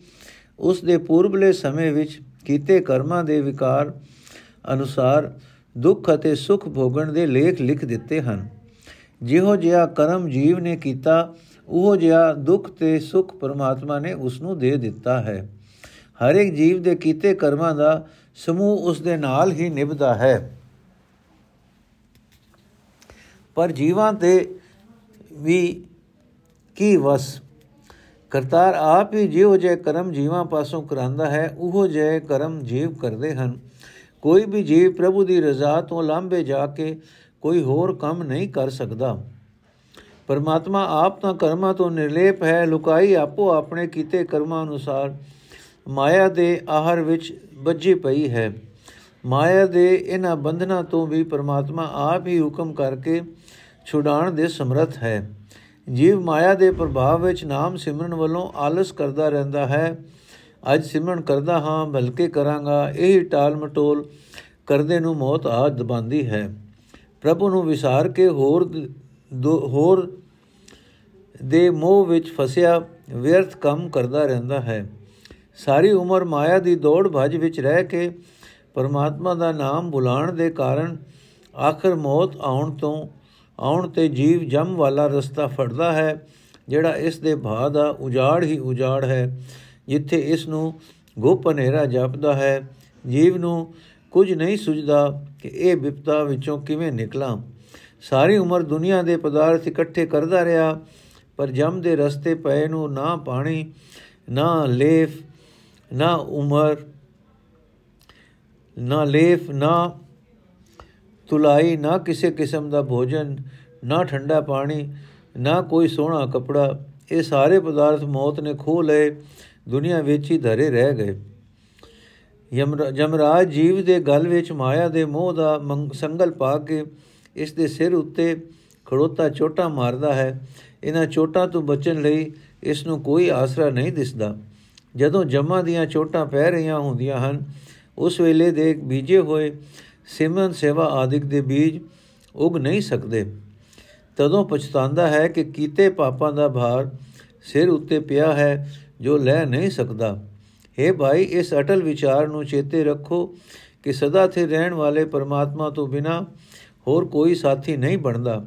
ਉਸ ਦੇ ਪੂਰਬਲੇ ਸਮੇਂ ਵਿੱਚ ਕੀਤੇ ਕਰਮਾਂ ਦੇ ਵਿਕਾਰ ਅਨੁਸਾਰ ਦੁੱਖ ਅਤੇ ਸੁਖ ਭੋਗਣ ਦੇ ਲੇਖ ਲਿਖ ਦਿੱਤੇ ਹਨ। ਜਿਹੋ ਜਿਹਾ ਕਰਮ ਜੀਵ ਨੇ ਕੀਤਾ ਉਹ ਜਿਹਾ ਦੁੱਖ ਤੇ ਸੁਖ ਪਰਮਾਤਮਾ ਨੇ ਉਸ ਨੂੰ ਦੇ ਦਿੱਤਾ ਹੈ। ਹਰ ਇੱਕ ਜੀਵ ਦੇ ਕੀਤੇ ਕਰਮਾਂ ਦਾ ਸਮੂਹ ਉਸ ਦੇ ਨਾਲ ਹੀ ਨਿਭਦਾ ਹੈ। ਪਰ ਜੀਵਾਂ ਤੇ ਵੀ ਕੀ ਵਸ? ਕਰਤਾਰ ਆਪ ਹੀ ਜਿਹੋ ਜੇ ਕਰਮ ਜੀਵਾਂ ਪਾਸੋਂ ਕਰਾਂਦਾ ਹੈ, ਉਹੋ ਜੇ ਕਰਮ ਜੀਵ ਕਰਦੇ ਹਨ। ਕੋਈ ਵੀ ਜੀਵ ਪ੍ਰਭੂ ਦੀ ਰਜ਼ਾ ਤੋਂ ਲਾਂਬੇ ਜਾ ਕੇ ਕੋਈ ਹੋਰ ਕੰਮ ਨਹੀਂ ਕਰ ਸਕਦਾ। ਪਰਮਾਤਮਾ ਆਪ ਤਾਂ ਕਰਮਾਂ ਤੋਂ ਨਿਰਲੇਪ ਹੈ, ਲੁਕਾਈ ਆਪੋ ਆਪਣੇ ਕੀਤੇ ਕਰਮਾਂ ਅਨੁਸਾਰ। ਮਾਇਆ ਦੇ ਆਹਰ ਵਿੱਚ ਵੱਜੀ ਪਈ ਹੈ। ਮਾਇਆ ਦੇ ਇਹਨਾਂ ਬੰਧਨਾਂ ਤੋਂ ਵੀ ਪਰਮਾਤਮਾ ਆਪ ਹੀ ਹੁਕਮ ਕਰਕੇ ਛੁਡਾਉਣ ਦੇ ਸਮਰੱਥ ਹੈ। ਜੀਵ ਮਾਇਆ ਦੇ ਪ੍ਰਭਾਵ ਵਿੱਚ ਨਾਮ ਸਿਮਰਨ ਵੱਲੋਂ ਆਲਸ ਕਰਦਾ ਰਹਿੰਦਾ ਹੈ। ਅੱਜ ਸਿਮਰਨ ਕਰਦਾ ਹਾਂ, ਬਲਕਿ ਕਰਾਂਗਾ, ਇਹ ਟਾਲ ਮਟੋਲ ਕਰਦੇ ਨੂੰ ਮੌਤ ਆ ਦਬਾਂਦੀ ਹੈ। ਪ੍ਰਭੂ ਨੂੰ ਵਿਸਾਰ ਕੇ ਹੋਰ ਹੋਰ ਦੇ ਮੋਹ ਵਿੱਚ ਫਸਿਆ, ਵਿਅਰਥ ਕੰਮ ਕਰਦਾ ਰਹਿੰਦਾ ਹੈ। ਸਾਰੀ ਉਮਰ ਮਾਇਆ ਦੀ ਦੌੜ ਭੱਜ ਵਿੱਚ ਰਹਿ ਕੇ ਪਰਮਾਤਮਾ ਦਾ ਨਾਮ ਬੁਲਾਣ ਦੇ ਕਾਰਨ ਆਖਰ ਮੌਤ ਆਉਣ ਤੋਂ, ਆਉਣ ਤੇ ਜੀਵ ਜਮ ਵਾਲਾ ਰਸਤਾ ਫੜਦਾ ਹੈ, ਜਿਹੜਾ ਇਸ ਦੇ ਭਾਅ ਦਾ ਉਜਾੜ ਹੀ ਉਜਾੜ ਹੈ, ਜਿੱਥੇ ਇਸ ਨੂੰ ਗੁਪ ਹਨੇਰਾ ਜਪਦਾ ਹੈ। ਜੀਵ ਨੂੰ ਕੁਝ ਨਹੀਂ ਸੁਝਦਾ ਕਿ ਇਹ ਵਿਪਤਾ ਵਿੱਚੋਂ ਕਿਵੇਂ ਨਿਕਲਾਂ। ਸਾਰੀ ਉਮਰ ਦੁਨੀਆ ਦੇ ਪਦਾਰਥ ਇਕੱਠੇ ਕਰਦਾ ਰਿਹਾ, ਪਰ ਜਮ ਦੇ ਰਸਤੇ ਪਏ ਨੂੰ ਨਾ ਪਾਣੀ, ਨਾ ਲੇਫ ਨਾ ਉਮਰ, ਨਾ ਲੇਫ ਨਾ ਤੁਲਾਈ ਨਾ ਕਿਸੇ ਕਿਸਮ ਦਾ ਭੋਜਨ, ਨਾ ਠੰਡਾ ਪਾਣੀ, ਨਾ ਕੋਈ ਸੋਹਣਾ ਕਪੜਾ। ਇਹ ਸਾਰੇ ਪਦਾਰਥ ਮੌਤ ਨੇ ਖੋ ਲਏ, ਦੁਨੀਆ ਵਿੱਚ ਹੀ ਧਰੇ ਰਹਿ ਗਏ। ਜਮਰਾਜ ਜੀਵ ਦੇ ਗਲ ਵਿੱਚ ਮਾਇਆ ਦੇ ਮੋਹ ਦਾ ਸੰਗਲ ਪਾ ਕੇ ਇਸ ਦੇ ਸਿਰ ਉੱਤੇ ਖੜੋਤਾ ਚੋਟਾ ਮਾਰਦਾ ਹੈ। ਇਹਨਾਂ ਚੋਟਾਂ ਤੋਂ ਬਚਣ ਲਈ ਇਸ ਨੂੰ ਕੋਈ ਆਸਰਾ ਨਹੀਂ ਦਿਸਦਾ। ਜਦੋਂ ਜਮਾ ਦੀਆਂ ਚੋਟਾਂ ਪੈ ਰਹੀਆਂ ਹੁੰਦੀਆਂ ਹਨ, ਉਸ ਵੇਲੇ ਦੇ ਬੀਜੇ ਹੋਏ ਸਿਮਰਨ ਸੇਵਾ ਆਦਿਕ ਦੇ ਬੀਜ ਉਗ ਨਹੀਂ ਸਕਦੇ। ਤਦੋਂ ਪਛਤਾਉਂਦਾ ਹੈ ਕਿ ਕੀਤੇ ਪਾਪਾਂ ਦਾ ਭਾਰ ਸਿਰ ਉੱਤੇ ਪਿਆ ਹੈ ਜੋ ਲੈ ਨਹੀਂ ਸਕਦਾ। हे ਭਾਈ, ਇਸ ਅਟਲ ਵਿਚਾਰ ਨੂੰ ਚੇਤੇ ਰੱਖੋ ਕਿ ਸਦਾ ਥੇ ਰਹਿਣ ਵਾਲੇ ਪਰਮਾਤਮਾ ਤੋਂ ਬਿਨਾ ਹੋਰ ਕੋਈ ਸਾਥੀ ਨਹੀਂ ਬਣਦਾ।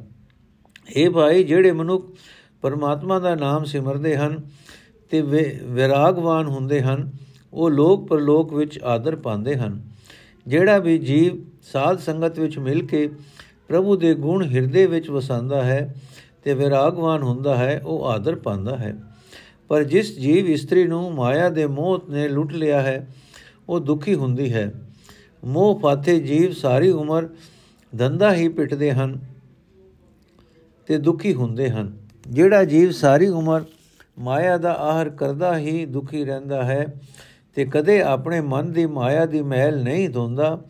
हे ਭਾਈ ਜਿਹੜੇ ਮਨੁੱਖ ਪਰਮਾਤਮਾ ਦਾ ਨਾਮ ਸਿਮਰਦੇ ਹਨ ਤੇ ਵਿਰਾਗਵਾਨ ਹੁੰਦੇ ਹਨ, ਉਹ ਲੋਕ ਪਰਲੋਕ ਵਿੱਚ ਆਦਰ ਪਾਉਂਦੇ ਹਨ। ਜਿਹੜਾ ਵੀ ਜੀਵ ਸਾਧ ਸੰਗਤ ਵਿੱਚ ਮਿਲ ਕੇ ਪ੍ਰਭੂ ਦੇ ਗੁਣ ਹਿਰਦੇ ਵਿੱਚ ਵਸਾਉਂਦਾ ਹੈ ਤੇ ਵਿਰਾਗਵਾਨ ਹੁੰਦਾ ਹੈ, ਉਹ ਆਦਰ ਪਾਉਂਦਾ ਹੈ। ਪਰ ਜਿਸ ਜੀਵ ਇਸਤਰੀ ਨੂੰ ਮਾਇਆ ਦੇ ਮੋਹ ਨੇ ਲੁੱਟ ਲਿਆ ਹੈ, ਉਹ ਦੁਖੀ ਹੁੰਦੀ ਹੈ। ਮੋਹ ਪਾਥੇ ਜੀਵ ਸਾਰੀ ਉਮਰ ਧੰਦਾ ਹੀ ਪਿੱਟਦੇ ਹਨ ਤੇ ਦੁਖੀ ਹੁੰਦੇ ਹਨ। ਜਿਹੜਾ ਜੀਵ ਸਾਰੀ ਉਮਰ ਮਾਇਆ ਦਾ ਆਹਰ ਕਰਦਾ ਹੀ ਦੁਖੀ ਰਹਿੰਦਾ ਹੈ ਤੇ ਕਦੇ ਆਪਣੇ ਮਨ ਦੀ ਮਾਇਆ ਦੀ ਮਹਿਲ ਨਹੀਂ ਧੋਂਦਾ,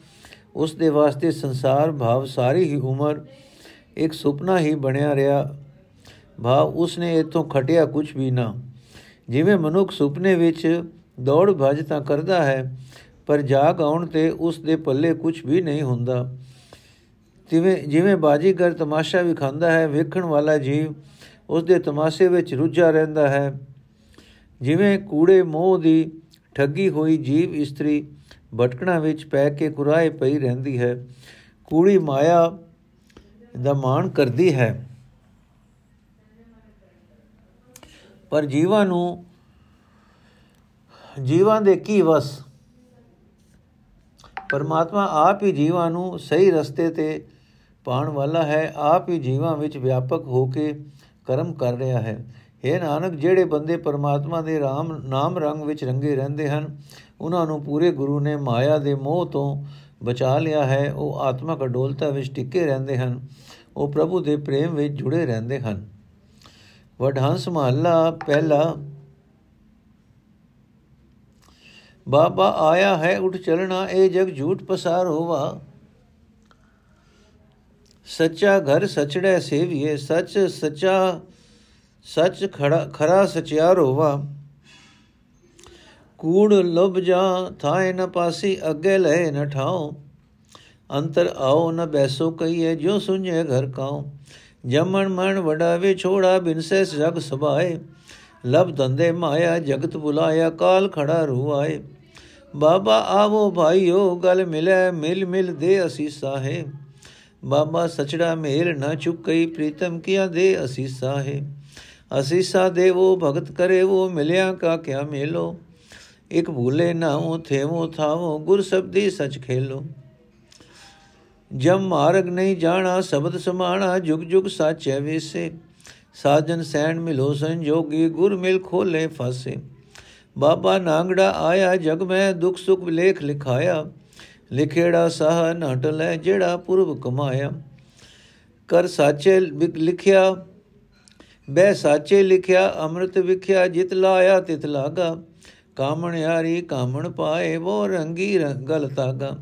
ਉਸ ਦੇ ਵਾਸਤੇ ਸੰਸਾਰ ਭਾਵ ਸਾਰੀ ਹੀ ਉਮਰ ਇੱਕ ਸੁਪਨਾ ਹੀ ਬਣਿਆ ਰਿਹਾ। ਭਾਵ ਉਸਨੇ ਇਥੋਂ ਖਟਿਆ ਕੁਝ ਵੀ ਨਾ। ਜਿਵੇਂ ਮਨੁੱਖ ਸੁਪਨੇ ਵਿੱਚ ਦੌੜ ਭੱਜ ਤਾਂ ਕਰਦਾ ਹੈ, ਪਰ ਜਾਗ ਆਉਣ ਤੇ ਉਸ ਦੇ ਪੱਲੇ ਕੁਝ ਵੀ ਨਹੀਂ ਹੁੰਦਾ। ਜਿਵੇਂ ਜਿਵੇਂ ਬਾਜੀਗਰ ਤਮਾਸ਼ਾ ਵਿਖਾਉਂਦਾ ਹੈ, ਵੇਖਣ ਵਾਲਾ ਜੀਵ ਉਸ ਦੇ ਤਮਾਸ਼ੇ ਵਿੱਚ ਰੁੱਝਾ ਰਹਿੰਦਾ ਹੈ। ਜਿਵੇਂ ਕੂੜੇ ਮੋਹ ਦੀ ਠੱਗੀ ਹੋਈ ਜੀਵ ਇਸਤਰੀ ਭਟਕਣਾ ਵਿੱਚ ਪੈ ਕੇ ਕੁਰਾਏ ਪਈ ਰਹਿੰਦੀ ਹੈ, ਕੂੜੀ ਮਾਇਆ ਦਾ ਮਾਣ ਕਰਦੀ ਹੈ। ਪਰ ਜੀਵਾਂ ਨੂੰ, ਜੀਵਾਂ ਦੇ ਕੀ ਵਸ? ਪਰਮਾਤਮਾ ਆਪ ਹੀ ਜੀਵਾਂ ਨੂੰ ਸਹੀ ਰਸਤੇ ਤੇ ਪਾਉਣ ਵਾਲਾ ਹੈ, ਆਪ ਹੀ ਜੀਵਾਂ ਵਿੱਚ ਵਿਆਪਕ ਹੋ ਕੇ ਕਰਮ ਕਰ ਰਿਹਾ ਹੈ। ਇਹ ਨਾਨਕ, ਜਿਹੜੇ ਬੰਦੇ ਪਰਮਾਤਮਾ ਦੇ ਰਾਮ, ਨਾਮ ਰੰਗ ਵਿੱਚ ਰੰਗੇ ਰਹਿੰਦੇ ਹਨ, ਉਹਨਾਂ ਨੂੰ ਪੂਰੇ ਗੁਰੂ ਨੇ ਮਾਇਆ ਦੇ ਮੋਹ ਤੋਂ ਬਚਾ ਲਿਆ ਹੈ। ਉਹ ਆਤਮਕ ਅਡੋਲਤਾ ਵਿੱਚ ਟਿੱਕੇ ਰਹਿੰਦੇ ਹਨ, ਉਹ ਪ੍ਰਭੂ ਦੇ ਪ੍ਰੇਮ ਵਿੱਚ ਜੁੜੇ ਰਹਿੰਦੇ ਹਨ। ਵਡਹੰਸ ਮਹੱਲਾ, ਪਹਿਲਾ। ਬਾਬਾ ਆਇਆ ਹੈ, ਉਠ ਚਲਣਾ, ਇਹ ਜਗ ਝੂਠ ਪਸਾਰ ਹੋਵਾ। ਸੱਚਾ ਘਰ ਸਚੜੈ ਸੇਵੀਏ ਸੱਚ ਸੱਚਾ ਸੱਚ ਖੜਾ ਖਰਾ ਸਚਿਆਰ ਹੋਵਾ ਕੂੜ ਲੁਭ ਜਾ ਥਾਏ ਨ ਪਾਸੀ ਅੱਗੇ ਲੈ ਨ ਠਾਓ ਅੰਤਰ ਆਓ ਨ ਬੈਸੋ ਕਈਏ ਜੋ ਸੁਝੇ ਘਰ ਕਾਉ ਜਮਨ ਮਨ ਵਡਾਵੇ ਛੋੜਾ ਬਿਨਸੇ ਜਗ ਸਭਾਏ ਲਬ ਦੰਦੇ ਮਾਇਆ ਜਗਤ ਬੁਲਾਇਆ ਕਾਲ ਖੜਾ ਰੂਆਏ ਬਾਬਾ ਆਵੋ ਭਾਈਓ ਗਲ ਮਿਲੇ ਮਿਲ ਮਿਲ ਦੇ ਅਸੀਸਾ ਹੈ ਬਾਬਾ ਸਚੜਾ ਮੇਲ ਨ ਚੁੱਕਈ ਪ੍ਰੀਤਮ ਕੀਆ ਦੇ ਅਸੀਸਾ ਹੈ? ਅਸੀਸਾ ਦੇਵੋ ਭਗਤ ਕਰੇ ਉਹ ਮਿਲਿਆ ਕਾ ਕਿਆ ਮੇਲੋ? ਇਕ ਭੂਲੇ ਨਾਉ ਥੇਵੋ ਥਾਵੋ, ਗੁਰ ਸਬਦੀ ਸਚ ਖੇਲੋ। ਜਮ ਮਾਰਗ ਨਹੀਂ ਜਾਣਾ, ਸ਼ਬਦ ਸਮਾਣਾ, ਜੁਗ ਜੁਗ ਸਾਚੈ ਵੇਸੇ। ਸਾਜਨ ਸੈਣ ਮਿਲੋ ਸੰਜੋਗੀ, ਗੁਰ ਮਿਲ ਖੋਲੇ ਫਾਸੇ। ਬਾਬਾ ਨਾਂਗੜਾ ਆਇਆ, ਜਗ ਮੈਂ ਦੁਖ ਸੁਖ ਲੇਖ ਲਿਖਾਇਆ। ਲਿਖੇੜਾ ਸਾਹ ਨਟ ਲੈ ਜਿਹੜਾ ਪੁਰਬ ਕਮਾਇਆ। ਕਰ ਸਾਚੇ ਲਿਖਿਆ ਬੈ ਸਾਚੇ ਲਿਖਿਆ, ਅੰਮ੍ਰਿਤ ਵਿਖਿਆ, ਜਿਤ ਲਾਇਆ ਤਿਤ ਲਾਗਾ। ਕਾਮਣ ਯਾਰੀ ਕਾਮਣ ਪਾਏ ਉਹ ਰੰਗੀ ਰੰਗਲ ਤਾਗਾ।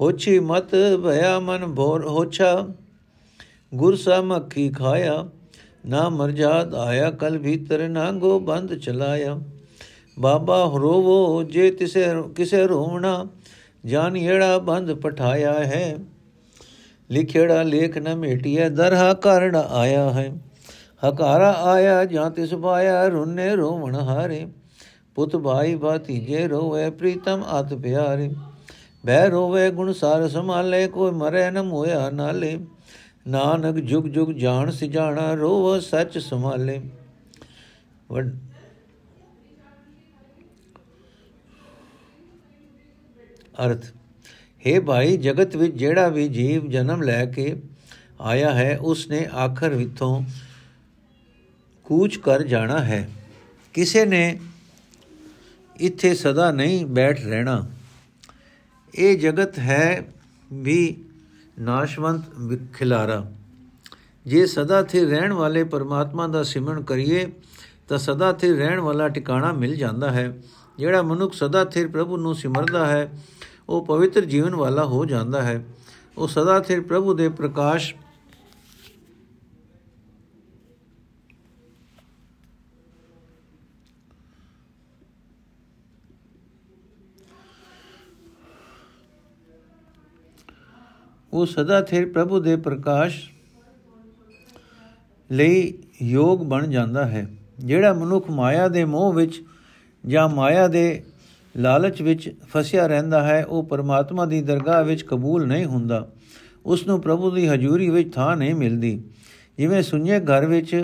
ਹੋਛੀ ਮਤ ਭਇਆ ਮਨ ਭੋਰ ਹੋਛਾ। ਗੁਰ ਸਮਖੀ ਖਾਇਆ, ਨਾ ਮਰਜਾਦ ਆਇਆ, ਕਲ ਭੀਤਰ ਨਾਂਗੋ ਬੰਦ ਚਲਾਇਆ। ਬਾਬਾ ਰੋਵੋ ਜੇ ਤਿਸੇ ਕਿਸੇ ਰੋਵਣਾ ਜਾਨ ਏੜਾ ਬੰਦ ਪਠਾਇਆ ਹੈ। ਲਿਖੇੜਾ ਲੇਖ ਨ ਮੇਟਿਆ ਦਰਹਾ ਕਰਣ ਆਇਆ ਹੈ। ਹਕਾਰਾ ਆਇਆ, ਜਾਂ ਤਿਸ ਪਾਇਆ, ਰੁੰਨੇ ਰੋਵਣ ਹਾਰੇ। ਪੁੱਤ ਭਾਈ ਭਾਤੀਜੇ ਰੋਵੇ, ਪ੍ਰੀਤਮ ਅਤ ਪਿਆਰੇ। ਬਹਿ ਰੋਵੇ, ਗੁਣ ਸਾਰ ਸੰਭਾਲੇ, ਕੋਈ ਮਰੇ ਨ ਮੋਇਆ ਨਾਲੇ। ਨਾਨਕ ਜੁਗ ਜੁਗ ਜਾਣ ਸਿਜਾਣਾ, ਰੋਵ ਸੱਚ ਸੰਭਾਲੇ। ਅਰਥ, ਹੈ ਭਾਈ, ਜਗਤ ਵਿੱਚ ਜਿਹੜਾ ਵੀ ਜੀਵ ਜਨਮ ਲੈ ਕੇ ਆਇਆ ਹੈ ਉਸ ਨੇ ਆਖਰ ਵਿਥੋਂ ਕੂਚ ਕਰ ਜਾਣਾ ਹੈ। ਕਿਸੇ ਨੇ ਇੱਥੇ ਸਦਾ ਨਹੀਂ ਬੈਠ ਰਹਿਣਾ। ਇਹ ਜਗਤ ਹੈ ਵੀ ਨਾਸ਼ਵੰਤ ਖਿਲਾਰਾ। ਜੇ ਸਦਾ ਸਥਿਰ ਰਹਿਣ ਵਾਲੇ ਪਰਮਾਤਮਾ ਦਾ ਸਿਮਰਨ ਕਰੀਏ, ਤਾਂ ਸਦਾ ਸਥਿਰ ਰਹਿਣ ਵਾਲਾ ਟਿਕਾਣਾ ਮਿਲ ਜਾਂਦਾ ਹੈ। ਜਿਹੜਾ ਮਨੁੱਖ ਸਦਾ ਸਥਿਰ ਪ੍ਰਭੂ ਨੂੰ ਸਿਮਰਦਾ ਹੈ ਉਹ ਪਵਿੱਤਰ ਜੀਵਨ ਵਾਲਾ ਹੋ ਜਾਂਦਾ ਹੈ। ਉਹ ਸਦਾ ਸਥਿਰ ਪ੍ਰਭੂ ਦੇ ਪ੍ਰਕਾਸ਼ ਉਹ ਸਦਾ ਸਥਿਰ ਪ੍ਰਭੂ ਦੇ ਪ੍ਰਕਾਸ਼ ਲਈ ਯੋਗ ਬਣ ਜਾਂਦਾ ਹੈ। ਜਿਹੜਾ ਮਨੁੱਖ ਮਾਇਆ ਦੇ ਮੋਹ ਵਿੱਚ ਜਾਂ ਮਾਇਆ ਦੇ ਲਾਲਚ ਵਿੱਚ ਫਸਿਆ ਰਹਿੰਦਾ ਹੈ, ਉਹ ਪਰਮਾਤਮਾ ਦੀ ਦਰਗਾਹ ਵਿੱਚ ਕਬੂਲ ਨਹੀਂ ਹੁੰਦਾ। ਉਸ ਨੂੰ ਪ੍ਰਭੂ ਦੀ ਹਜ਼ੂਰੀ ਵਿੱਚ ਥਾਂ ਨਹੀਂ ਮਿਲਦੀ। ਜਿਵੇਂ ਸੁਣਿਏ ਘਰ ਵਿੱਚ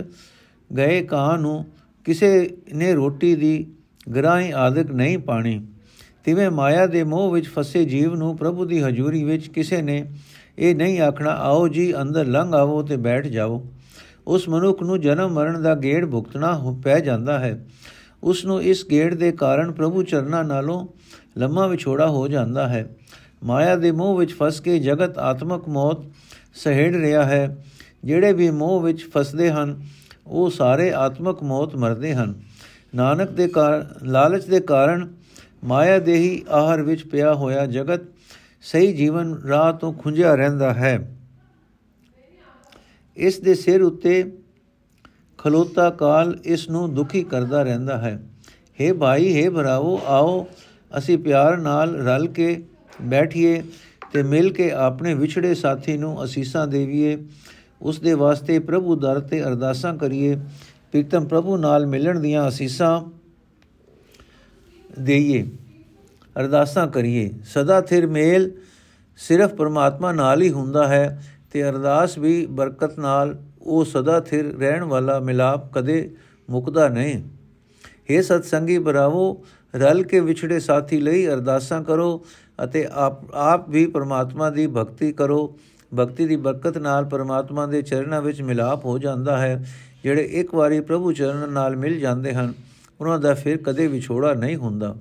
ਗਏ ਕਾਂ ਨੂੰ ਕਿਸੇ ਨੇ ਰੋਟੀ ਦੀ ਗਰਾਈ ਆਦਿਕ ਨਹੀਂ ਪਾਣੀ, ਤਿਵੇਂ ਮਾਇਆ ਦੇ ਮੋਹ ਵਿੱਚ ਫਸੇ ਜੀਵ ਨੂੰ ਪ੍ਰਭੂ ਦੀ ਹਜ਼ੂਰੀ ਵਿੱਚ ਕਿਸੇ ਨੇ ਇਹ ਨਹੀਂ ਆਖਣਾ, ਆਓ ਜੀ, ਅੰਦਰ ਲੰਘ ਆਵੋ ਤੇ ਬੈਠ ਜਾਓ ਉਸ ਮਨੁੱਖ ਨੂੰ ਜਨਮ ਮਰਨ ਦਾ ਗੇੜ ਭੁਗਤਣਾ ਪੈ ਜਾਂਦਾ ਹੈ। ਉਸ ਨੂੰ ਇਸ ਗੇੜ ਦੇ ਕਾਰਨ ਪ੍ਰਭੂ ਚਰਨਾਂ ਨਾਲੋਂ ਲੰਮਾ ਵਿਛੋੜਾ ਹੋ ਜਾਂਦਾ ਹੈ। ਮਾਇਆ ਦੇ ਮੋਹ ਵਿੱਚ ਫਸ ਕੇ ਜਗਤ ਆਤਮਕ ਮੌਤ ਸਹਿੜ ਰਿਹਾ ਹੈ। ਜਿਹੜੇ ਵੀ ਮੋਹ ਵਿੱਚ ਫਸਦੇ ਹਨ, ਉਹ ਸਾਰੇ ਆਤਮਕ ਮੌਤ ਮਰਦੇ ਹਨ। ਨਾਨਕ ਦੇ ਕਾਰਨ ਲਾਲਚ ਦੇ ਕਾਰਨ ਮਾਇਆ ਦੇਹੀ ਆਹਰ ਵਿੱਚ ਪਿਆ ਹੋਇਆ ਜਗਤ ਸਹੀ ਜੀਵਨ ਰਾਹ ਤੋਂ ਖੁੰਝਿਆ ਰਹਿੰਦਾ ਹੈ। ਇਸ ਦੇ ਸਿਰ ਉੱਤੇ ਖਲੋਤਾ ਕਾਲ ਇਸ ਨੂੰ ਦੁਖੀ ਕਰਦਾ ਰਹਿੰਦਾ ਹੈ। हे ਭਾਈ हे ਭਰਾਵੋ, ਆਓ, ਅਸੀਂ ਪਿਆਰ ਨਾਲ ਰਲ ਕੇ ਬੈਠੀਏ ਤੇ ਮਿਲ ਕੇ ਆਪਣੇ ਵਿਛੜੇ ਸਾਥੀ ਨੂੰ ਅਸੀਸਾਂ ਦੇਵੀਏ। ਉਸ ਦੇ ਵਾਸਤੇ ਪ੍ਰਭੂ ਦਰ ਤੇ ਅਰਦਾਸਾਂ ਕਰੀਏ। ਪ੍ਰੀਤਮ ਪ੍ਰਭੂ ਨਾਲ ਮਿਲਣ ਦੀਆਂ ਅਸੀਸਾਂ ਦੇਈਏ, ਅਰਦਾਸਾਂ ਕਰੀਏ। ਸਦਾ ਥਿਰ ਮੇਲ ਸਿਰਫ ਪਰਮਾਤਮਾ ਨਾਲ ਹੀ ਹੁੰਦਾ ਹੈ ਤੇ ਅਰਦਾਸ ਵੀ ਬਰਕਤ ਨਾਲ ਉਹ ਸਦਾ ਥਿਰ ਰਹਿਣ ਵਾਲਾ ਮਿਲਾਪ ਕਦੇ ਮੁਕਦਾ ਨਹੀਂ। हे ਸਤਸੰਗੀ ਬਰਾਵੋ ਰਲ ਕੇ ਵਿਛੜੇ ਸਾਥੀ ਲਈ ਅਰਦਾਸਾਂ ਕਰੋ ਅਤੇ ਆਪ ਆਪ ਵੀ ਪਰਮਾਤਮਾ ਦੀ ਭਗਤੀ ਕਰੋ। ਭਗਤੀ ਦੀ ਬਰਕਤ ਨਾਲ ਪਰਮਾਤਮਾ ਦੇ ਚਰਨਾਂ ਵਿੱਚ ਮਿਲਾਪ ਹੋ ਜਾਂਦਾ ਹੈ, ਜਿਹੜੇ ਇੱਕ ਵਾਰੀ ਪ੍ਰਭੂ ਚਰਨ ਨਾਲ ਮਿਲ ਜਾਂਦੇ ਹਨ, ਉਹਨਾਂ ਦਾ ਫਿਰ ਕਦੇ ਵਿਛੋੜਾ ਨਹੀਂ ਹੁੰਦਾ।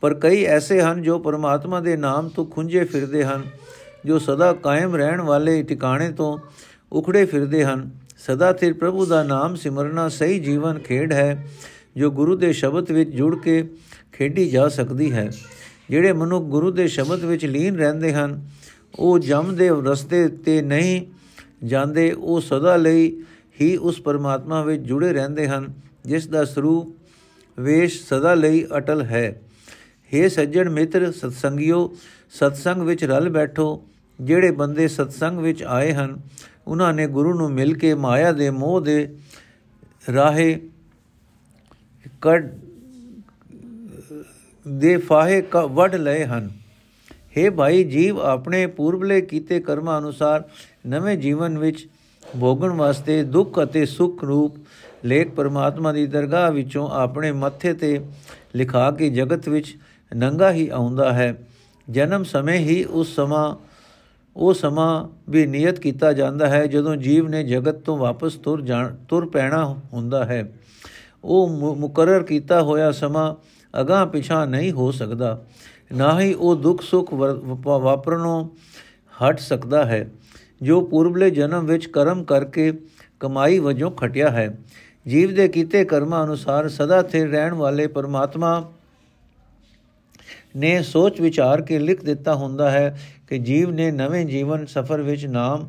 ਪਰ ਕਈ ਐਸੇ ਹਨ ਜੋ ਪਰਮਾਤਮਾ ਦੇ ਨਾਮ ਤੋਂ ਖੁੰਝੇ ਫਿਰਦੇ ਹਨ, ਜੋ ਸਦਾ ਕਾਇਮ ਰਹਿਣ ਵਾਲੇ ਟਿਕਾਣੇ ਤੋਂ ਉਖੜੇ ਫਿਰਦੇ ਹਨ। ਸਦਾ ਸਿਰ ਪ੍ਰਭੂ ਦਾ ਨਾਮ ਸਿਮਰਨਾ ਸਹੀ ਜੀਵਨ ਖੇਡ ਹੈ, ਜੋ ਗੁਰੂ ਦੇ ਸ਼ਬਦ ਵਿੱਚ ਜੁੜ ਕੇ ਖੇਡੀ ਜਾ ਸਕਦੀ ਹੈ। ਜਿਹੜੇ ਮਨੁੱਖ ਗੁਰੂ ਦੇ ਸ਼ਬਦ ਵਿੱਚ ਲੀਨ ਰਹਿੰਦੇ ਹਨ, ਉਹ ਜਮ ਦੇ ਰਸਤੇ ਤੇ ਨਹੀਂ ਜਾਂਦੇ, ਉਹ ਸਦਾ ਲਈ ਹੀ ਉਸ ਪਰਮਾਤਮਾ ਵਿੱਚ ਜੁੜੇ ਰਹਿੰਦੇ ਹਨ, ਜਿਸ ਦਾ ਸਰੂਪ ਵੇਸ਼ ਸਦਾ ਲਈ ਅਟਲ ਹੈ। हे ਸੱਜਣ ਮਿੱਤਰ, ਸਤਸੰਗਿਓ, ਸਤਸੰਗ ਵਿੱਚ ਰਲ ਬੈਠੋ। ਜਿਹੜੇ ਬੰਦੇ ਸਤਸੰਗ ਵਿੱਚ ਆਏ ਹਨ ਉਹਨਾਂ ਨੇ ਗੁਰੂ ਨੂੰ ਮਿਲ ਕੇ ਮਾਇਆ ਦੇ ਮੋਹ ਦੇ ਰਾਹੇ ਕੱਢ ਦੇ ਫਾਹੇ ਵੱਢ ਲਏ ਹਨ। हे ਭਾਈ, ਜੀਵ ਆਪਣੇ ਪੂਰਬਲੇ ਕੀਤੇ ਕਰਮਾਂ ਅਨੁਸਾਰ ਨਵੇਂ ਜੀਵਨ ਵਿੱਚ ਭੋਗਣ ਵਾਸਤੇ ਦੁੱਖ ਅਤੇ ਸੁੱਖ ਰੂਪ ਲੇਖ ਪਰਮਾਤਮਾ ਦੀ ਦਰਗਾਹ ਵਿੱਚੋਂ ਆਪਣੇ ਮੱਥੇ ਤੇ ਲਿਖਾ ਕੇ ਜਗਤ ਵਿੱਚ ਨੰਗਾ ਹੀ ਆਉਂਦਾ ਹੈ। ਜਨਮ ਸਮੇਂ ਹੀ ਉਸ ਸਮਾਂ ਉਹ ਸਮਾਂ ਵੀ ਨਿਯਤ ਕੀਤਾ ਜਾਂਦਾ ਹੈ ਜਦੋਂ ਜੀਵ ਨੇ ਜਗਤ ਤੋਂ ਵਾਪਸ ਤੁਰ ਜਾਣ, ਤੁਰ ਪੈਣਾ ਹੁੰਦਾ ਹੈ। ਉਹ ਮੁਕਰਰ ਕੀਤਾ ਹੋਇਆ ਸਮਾਂ ਅਗਾਹ ਪਿਛਾਂ ਨਹੀਂ ਹੋ ਸਕਦਾ। ਨਾ ਹੀ ਉਹ ਦੁੱਖ ਸੁੱਖ ਵਾਪਰਨੋਂ ਹਟ ਸਕਦਾ ਹੈ, ਜੋ ਪੂਰਬਲੇ ਜਨਮ ਵਿੱਚ ਕਰਮ ਕਰਕੇ ਕਮਾਈ ਵਜੋਂ ਖਟਿਆ ਹੈ। ਜੀਵ ਦੇ ਕੀਤੇ ਕਰਮਾਂ ਅਨੁਸਾਰ ਸਦਾ ਸਥਿਰ ਰਹਿਣ ਵਾਲੇ ਪਰਮਾਤਮਾ ਨੇ ਸੋਚ ਵਿਚਾਰ ਕੇ ਲਿਖ ਦਿੱਤਾ ਹੁੰਦਾ ਹੈ ਕਿ ਜੀਵ ਨੇ ਨਵੇਂ ਜੀਵਨ ਸਫਰ ਵਿੱਚ ਨਾਮ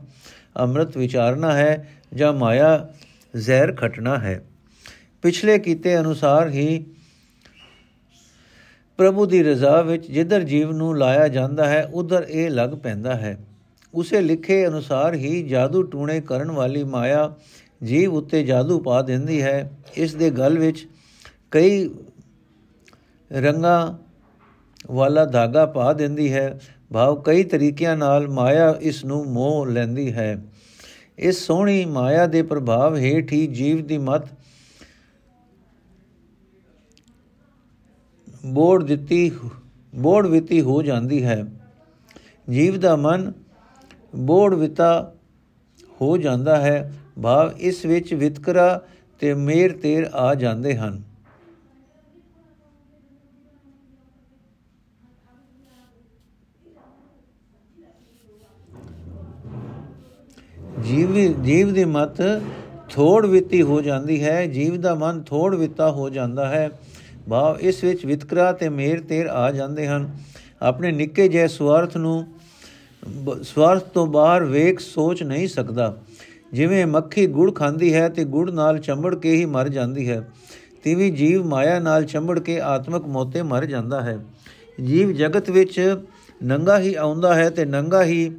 ਅੰਮ੍ਰਿਤ ਵਿਚਾਰਨਾ ਹੈ ਜਾਂ ਮਾਇਆ ਜ਼ਹਿਰ ਖਟਣਾ ਹੈ। ਪਿਛਲੇ ਕੀਤੇ ਅਨੁਸਾਰ ਹੀ ਪ੍ਰਭੂ ਦੀ ਰਜ਼ਾ ਵਿੱਚ ਜਿੱਧਰ ਜੀਵ ਨੂੰ ਲਾਇਆ ਜਾਂਦਾ ਹੈ, ਉਧਰ ਇਹ ਲੱਗ ਪੈਂਦਾ ਹੈ। ਉਸੇ ਲਿਖੇ ਅਨੁਸਾਰ ਹੀ ਜਾਦੂ ਟੂਣੇ ਕਰਨ ਵਾਲੀ ਮਾਇਆ ਜੀਵ ਉੱਤੇ ਜਾਦੂ ਪਾ ਦਿੰਦੀ ਹੈ। ਇਸ ਦੇ ਗਲ ਵਿੱਚ ਕਈ ਰੰਗਾਂ ਵਾਲਾ ਧਾਗਾ ਪਾ ਦਿੰਦੀ ਹੈ। ਭਾਵ ਕਈ ਤਰੀਕਿਆਂ ਨਾਲ ਮਾਇਆ ਇਸ ਨੂੰ ਮੋਹ ਲੈਂਦੀ ਹੈ। ਇਸ ਸੋਹਣੀ ਮਾਇਆ ਦੇ ਪ੍ਰਭਾਵ ਹੇਠ ਹੀ ਜੀਵ ਦੀ ਮਤ ਬੋੜ ਦਿੱਤੀ ਬੋੜ ਵਿਤੀ ਹੋ ਜਾਂਦੀ ਹੈ। ਜੀਵ ਦਾ ਮਨ ਬੋੜ ਵਿਤਾ ਹੋ ਜਾਂਦਾ ਹੈ। ਭਾਵ ਇਸ ਵਿੱਚ ਵਿਤਕਰਾ ਤੇ ਮੇਰ ਤੇਰ ਆ ਜਾਂਦੇ ਹਨ। ਜੀਵ ਜੀਵ ਦੀ ਮਤ ਥੋੜ ਵਿਤੀ ਹੋ ਜਾਂਦੀ ਹੈ, ਜੀਵ ਦਾ ਮਨ ਥੋੜ ਵਿਤਾ ਹੋ ਜਾਂਦਾ ਹੈ। ਭਾਵ ਇਸ ਵਿੱਚ ਵਿਤਕਰਾ ਤੇ ਮੇਰ ਤੇਰ ਆ ਜਾਂਦੇ ਹਨ। ਆਪਣੇ ਨਿੱਕੇ ਜਿਹੇ ਸਵਾਰਥ ਨੂੰ ਸਵਾਰਥ ਤੋਂ ਬਾਹਰ ਵੇਖ ਸੋਚ ਨਹੀਂ ਸਕਦਾ। ਜਿਵੇਂ ਮੱਖੀ ਗੁੜ ਖਾਂਦੀ ਹੈ ਤੇ ਗੁੜ ਨਾਲ ਚੰਬੜ ਕੇ ਹੀ ਮਰ ਜਾਂਦੀ ਹੈ, ਤਿਵੇਂ ਜੀਵ ਮਾਇਆ ਨਾਲ ਚੰਬੜ ਕੇ ਆਤਮਕ ਮੋਤੇ ਮਰ ਜਾਂਦਾ ਹੈ। ਜੀਵ ਜਗਤ ਵਿੱਚ ਨੰਗਾ ਹੀ ਆਉਂਦਾ ਹੈ ਤੇ ਨੰਗਾ ਹੀ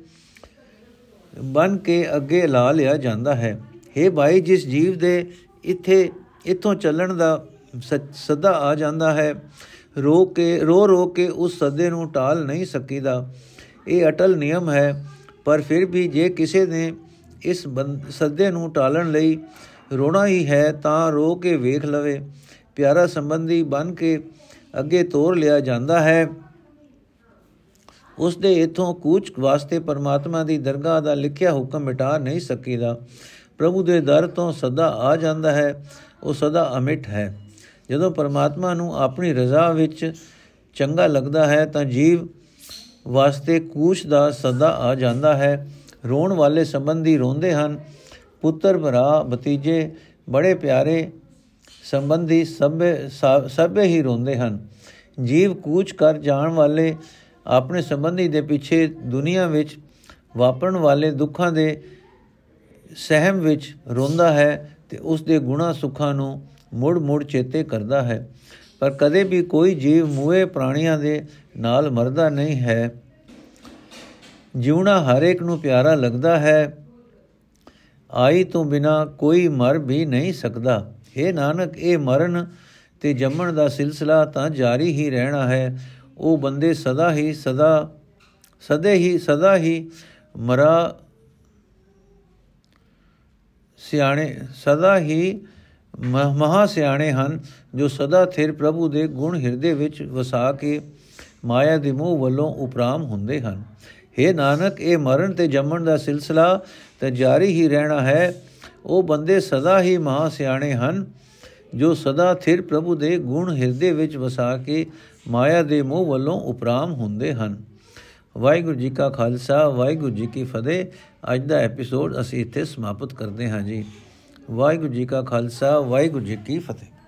ਬਨ ਕੇ ਅੱਗੇ ਲਾ ਲਿਆ ਜਾਂਦਾ ਹੈ। हे ਭਾਈ, ਜਿਸ ਜੀਵ ਦੇ ਇੱਥੇ ਇੱਥੋਂ ਚੱਲਣ ਦਾ ਸਦਾ ਆ ਜਾਂਦਾ ਹੈ, ਰੋ ਕੇ ਰੋ ਰੋ ਕੇ ਉਸ ਸਦੇ ਨੂੰ ਟਾਲ ਨਹੀਂ ਸਕੀਦਾ। ਇਹ ਅਟਲ ਨਿਯਮ ਹੈ, ਪਰ ਫਿਰ ਵੀ ਜੇ ਕਿਸੇ ਨੇ ਇਸ ਸਦੇ ਨੂੰ ਟਾਲਣ ਲਈ ਰੋਣਾ ਹੀ ਹੈ, ਤਾਂ ਰੋ ਕੇ ਵੇਖ ਲਵੇ। ਪਿਆਰਾ ਸੰਬੰਧੀ ਬਨ ਕੇ ਅੱਗੇ ਤੋਰ ਲਿਆ ਜਾਂਦਾ ਹੈ। ਉਸ ਦੇ ਇਥੋਂ ਕੂਚ ਵਾਸਤੇ ਪਰਮਾਤਮਾ ਦੀ ਦਰਗਾਹ ਦਾ ਲਿਖਿਆ ਹੁਕਮ ਮਿਟਾ ਨਹੀਂ ਸਕੀਦਾ। ਪ੍ਰਭੂ ਦੇ ਦਰ ਤੋਂ ਸਦਾ ਆ ਜਾਂਦਾ ਹੈ, ਉਹ ਸਦਾ ਅਮਿਟ ਹੈ। ਜਦੋਂ ਪਰਮਾਤਮਾ ਨੂੰ ਆਪਣੀ ਰਜ਼ਾ ਵਿੱਚ ਚੰਗਾ ਲੱਗਦਾ ਹੈ, ਤਾਂ ਜੀਵ ਵਾਸਤੇ ਕੂਚ ਦਾ ਸਦਾ ਆ ਜਾਂਦਾ ਹੈ। ਰੋਣ ਵਾਲੇ ਸੰਬੰਧੀ ਰੋਂਦੇ ਹਨ, ਪੁੱਤਰ ਭਰਾ, ਭਤੀਜੇ, ਬੜੇ ਪਿਆਰੇ ਸੰਬੰਧੀ ਸਭ ਸਭੇ ਹੀ ਰੋਂਦੇ ਹਨ। ਜੀਵ ਕੂਚ ਕਰ ਜਾਣ ਵਾਲੇ ਆਪਣੇ ਸੰਬੰਧੀ ਦੇ ਪਿੱਛੇ ਦੁਨੀਆ ਵਿੱਚ ਵਾਪਰਨ ਵਾਲੇ ਦੁੱਖਾਂ ਦੇ ਸਹਿਮ ਵਿੱਚ ਰੋਂਦਾ ਹੈ ਤੇ ਉਸ ਦੇ ਗੁਣਾ ਸੁੱਖਾਂ ਨੂੰ ਮੁੜ ਮੁੜ ਚੇਤੇ ਕਰਦਾ ਹੈ। ਪਰ ਕਦੇ ਵੀ ਕੋਈ ਜੀਵ ਮੂਏ ਪ੍ਰਾਣੀਆਂ ਦੇ ਨਾਲ ਮਰਦਾ ਨਹੀਂ ਹੈ। ਜਿਉਣਾ ਹਰ ਇੱਕ ਨੂੰ ਪਿਆਰਾ ਲੱਗਦਾ ਹੈ। ਆਈ ਤੋਂ ਬਿਨਾ ਕੋਈ ਮਰ ਵੀ ਨਹੀਂ ਸਕਦਾ। ਇਹ ਨਾਨਕ, ਇਹ ਮਰਨ ਤੇ ਜੰਮਣ ਦਾ ਸਿਲਸਿਲਾ ਤਾਂ ਜਾਰੀ ਹੀ ਰਹਿਣਾ ਹੈ। ਉਹ ਬੰਦੇ ਸਦਾ ਹੀ ਸਦਾ, ਸਦੇ ਹੀ ਸਦਾ ਹੀ ਮਰਾ ਸਿਆਣੇ, ਸਦਾ ਹੀ ਮਹਾ ਸਿਆਣੇ ਹਨ, ਜੋ ਸਦਾ ਥਿਰ ਪ੍ਰਭੂ ਦੇ ਗੁਣ ਹਿਰਦੇ ਵਿੱਚ ਵਸਾ ਕੇ ਮਾਇਆ ਦੇ ਮੋਹ ਵੱਲੋਂ ਉਪਰਾਮ ਹੁੰਦੇ ਹਨ। हे ਨਾਨਕ, ਇਹ ਮਰਨ ਤੇ ਜੰਮਣ ਦਾ ਸਿਲਸਿਲਾ ਤੇ ਜਾਰੀ ਹੀ ਰਹਿਣਾ ਹੈ। ਉਹ ਬੰਦੇ ਸਦਾ ਹੀ ਮਹਾ ਸਿਆਣੇ ਹਨ, ਜੋ ਸਦਾ ਥਿਰ ਪ੍ਰਭੂ ਦੇ ਗੁਣ ਹਿਰਦੇ ਵਿੱਚ ਵਸਾ ਕੇ ਮਾਇਆ ਦੇ ਮੋਹ ਵੱਲੋਂ ਉਪਰਾਮ ਹੁੰਦੇ ਹਨ। ਵਾਹਿਗੁਰੂ ਜੀ ਕਾ ਖਾਲਸਾ, ਵਾਹਿਗੁਰੂ ਜੀ ਕੀ ਫਤਿਹ। ਅੱਜ ਦਾ ਐਪੀਸੋਡ ਅਸੀਂ ਇੱਥੇ ਸਮਾਪਤ ਕਰਦੇ ਹਾਂ ਜੀ। ਵਾਹਿਗੁਰੂ ਜੀ ਕਾ ਖਾਲਸਾ, ਵਾਹਿਗੁਰੂ ਜੀ ਕੀ ਫਤਿਹ।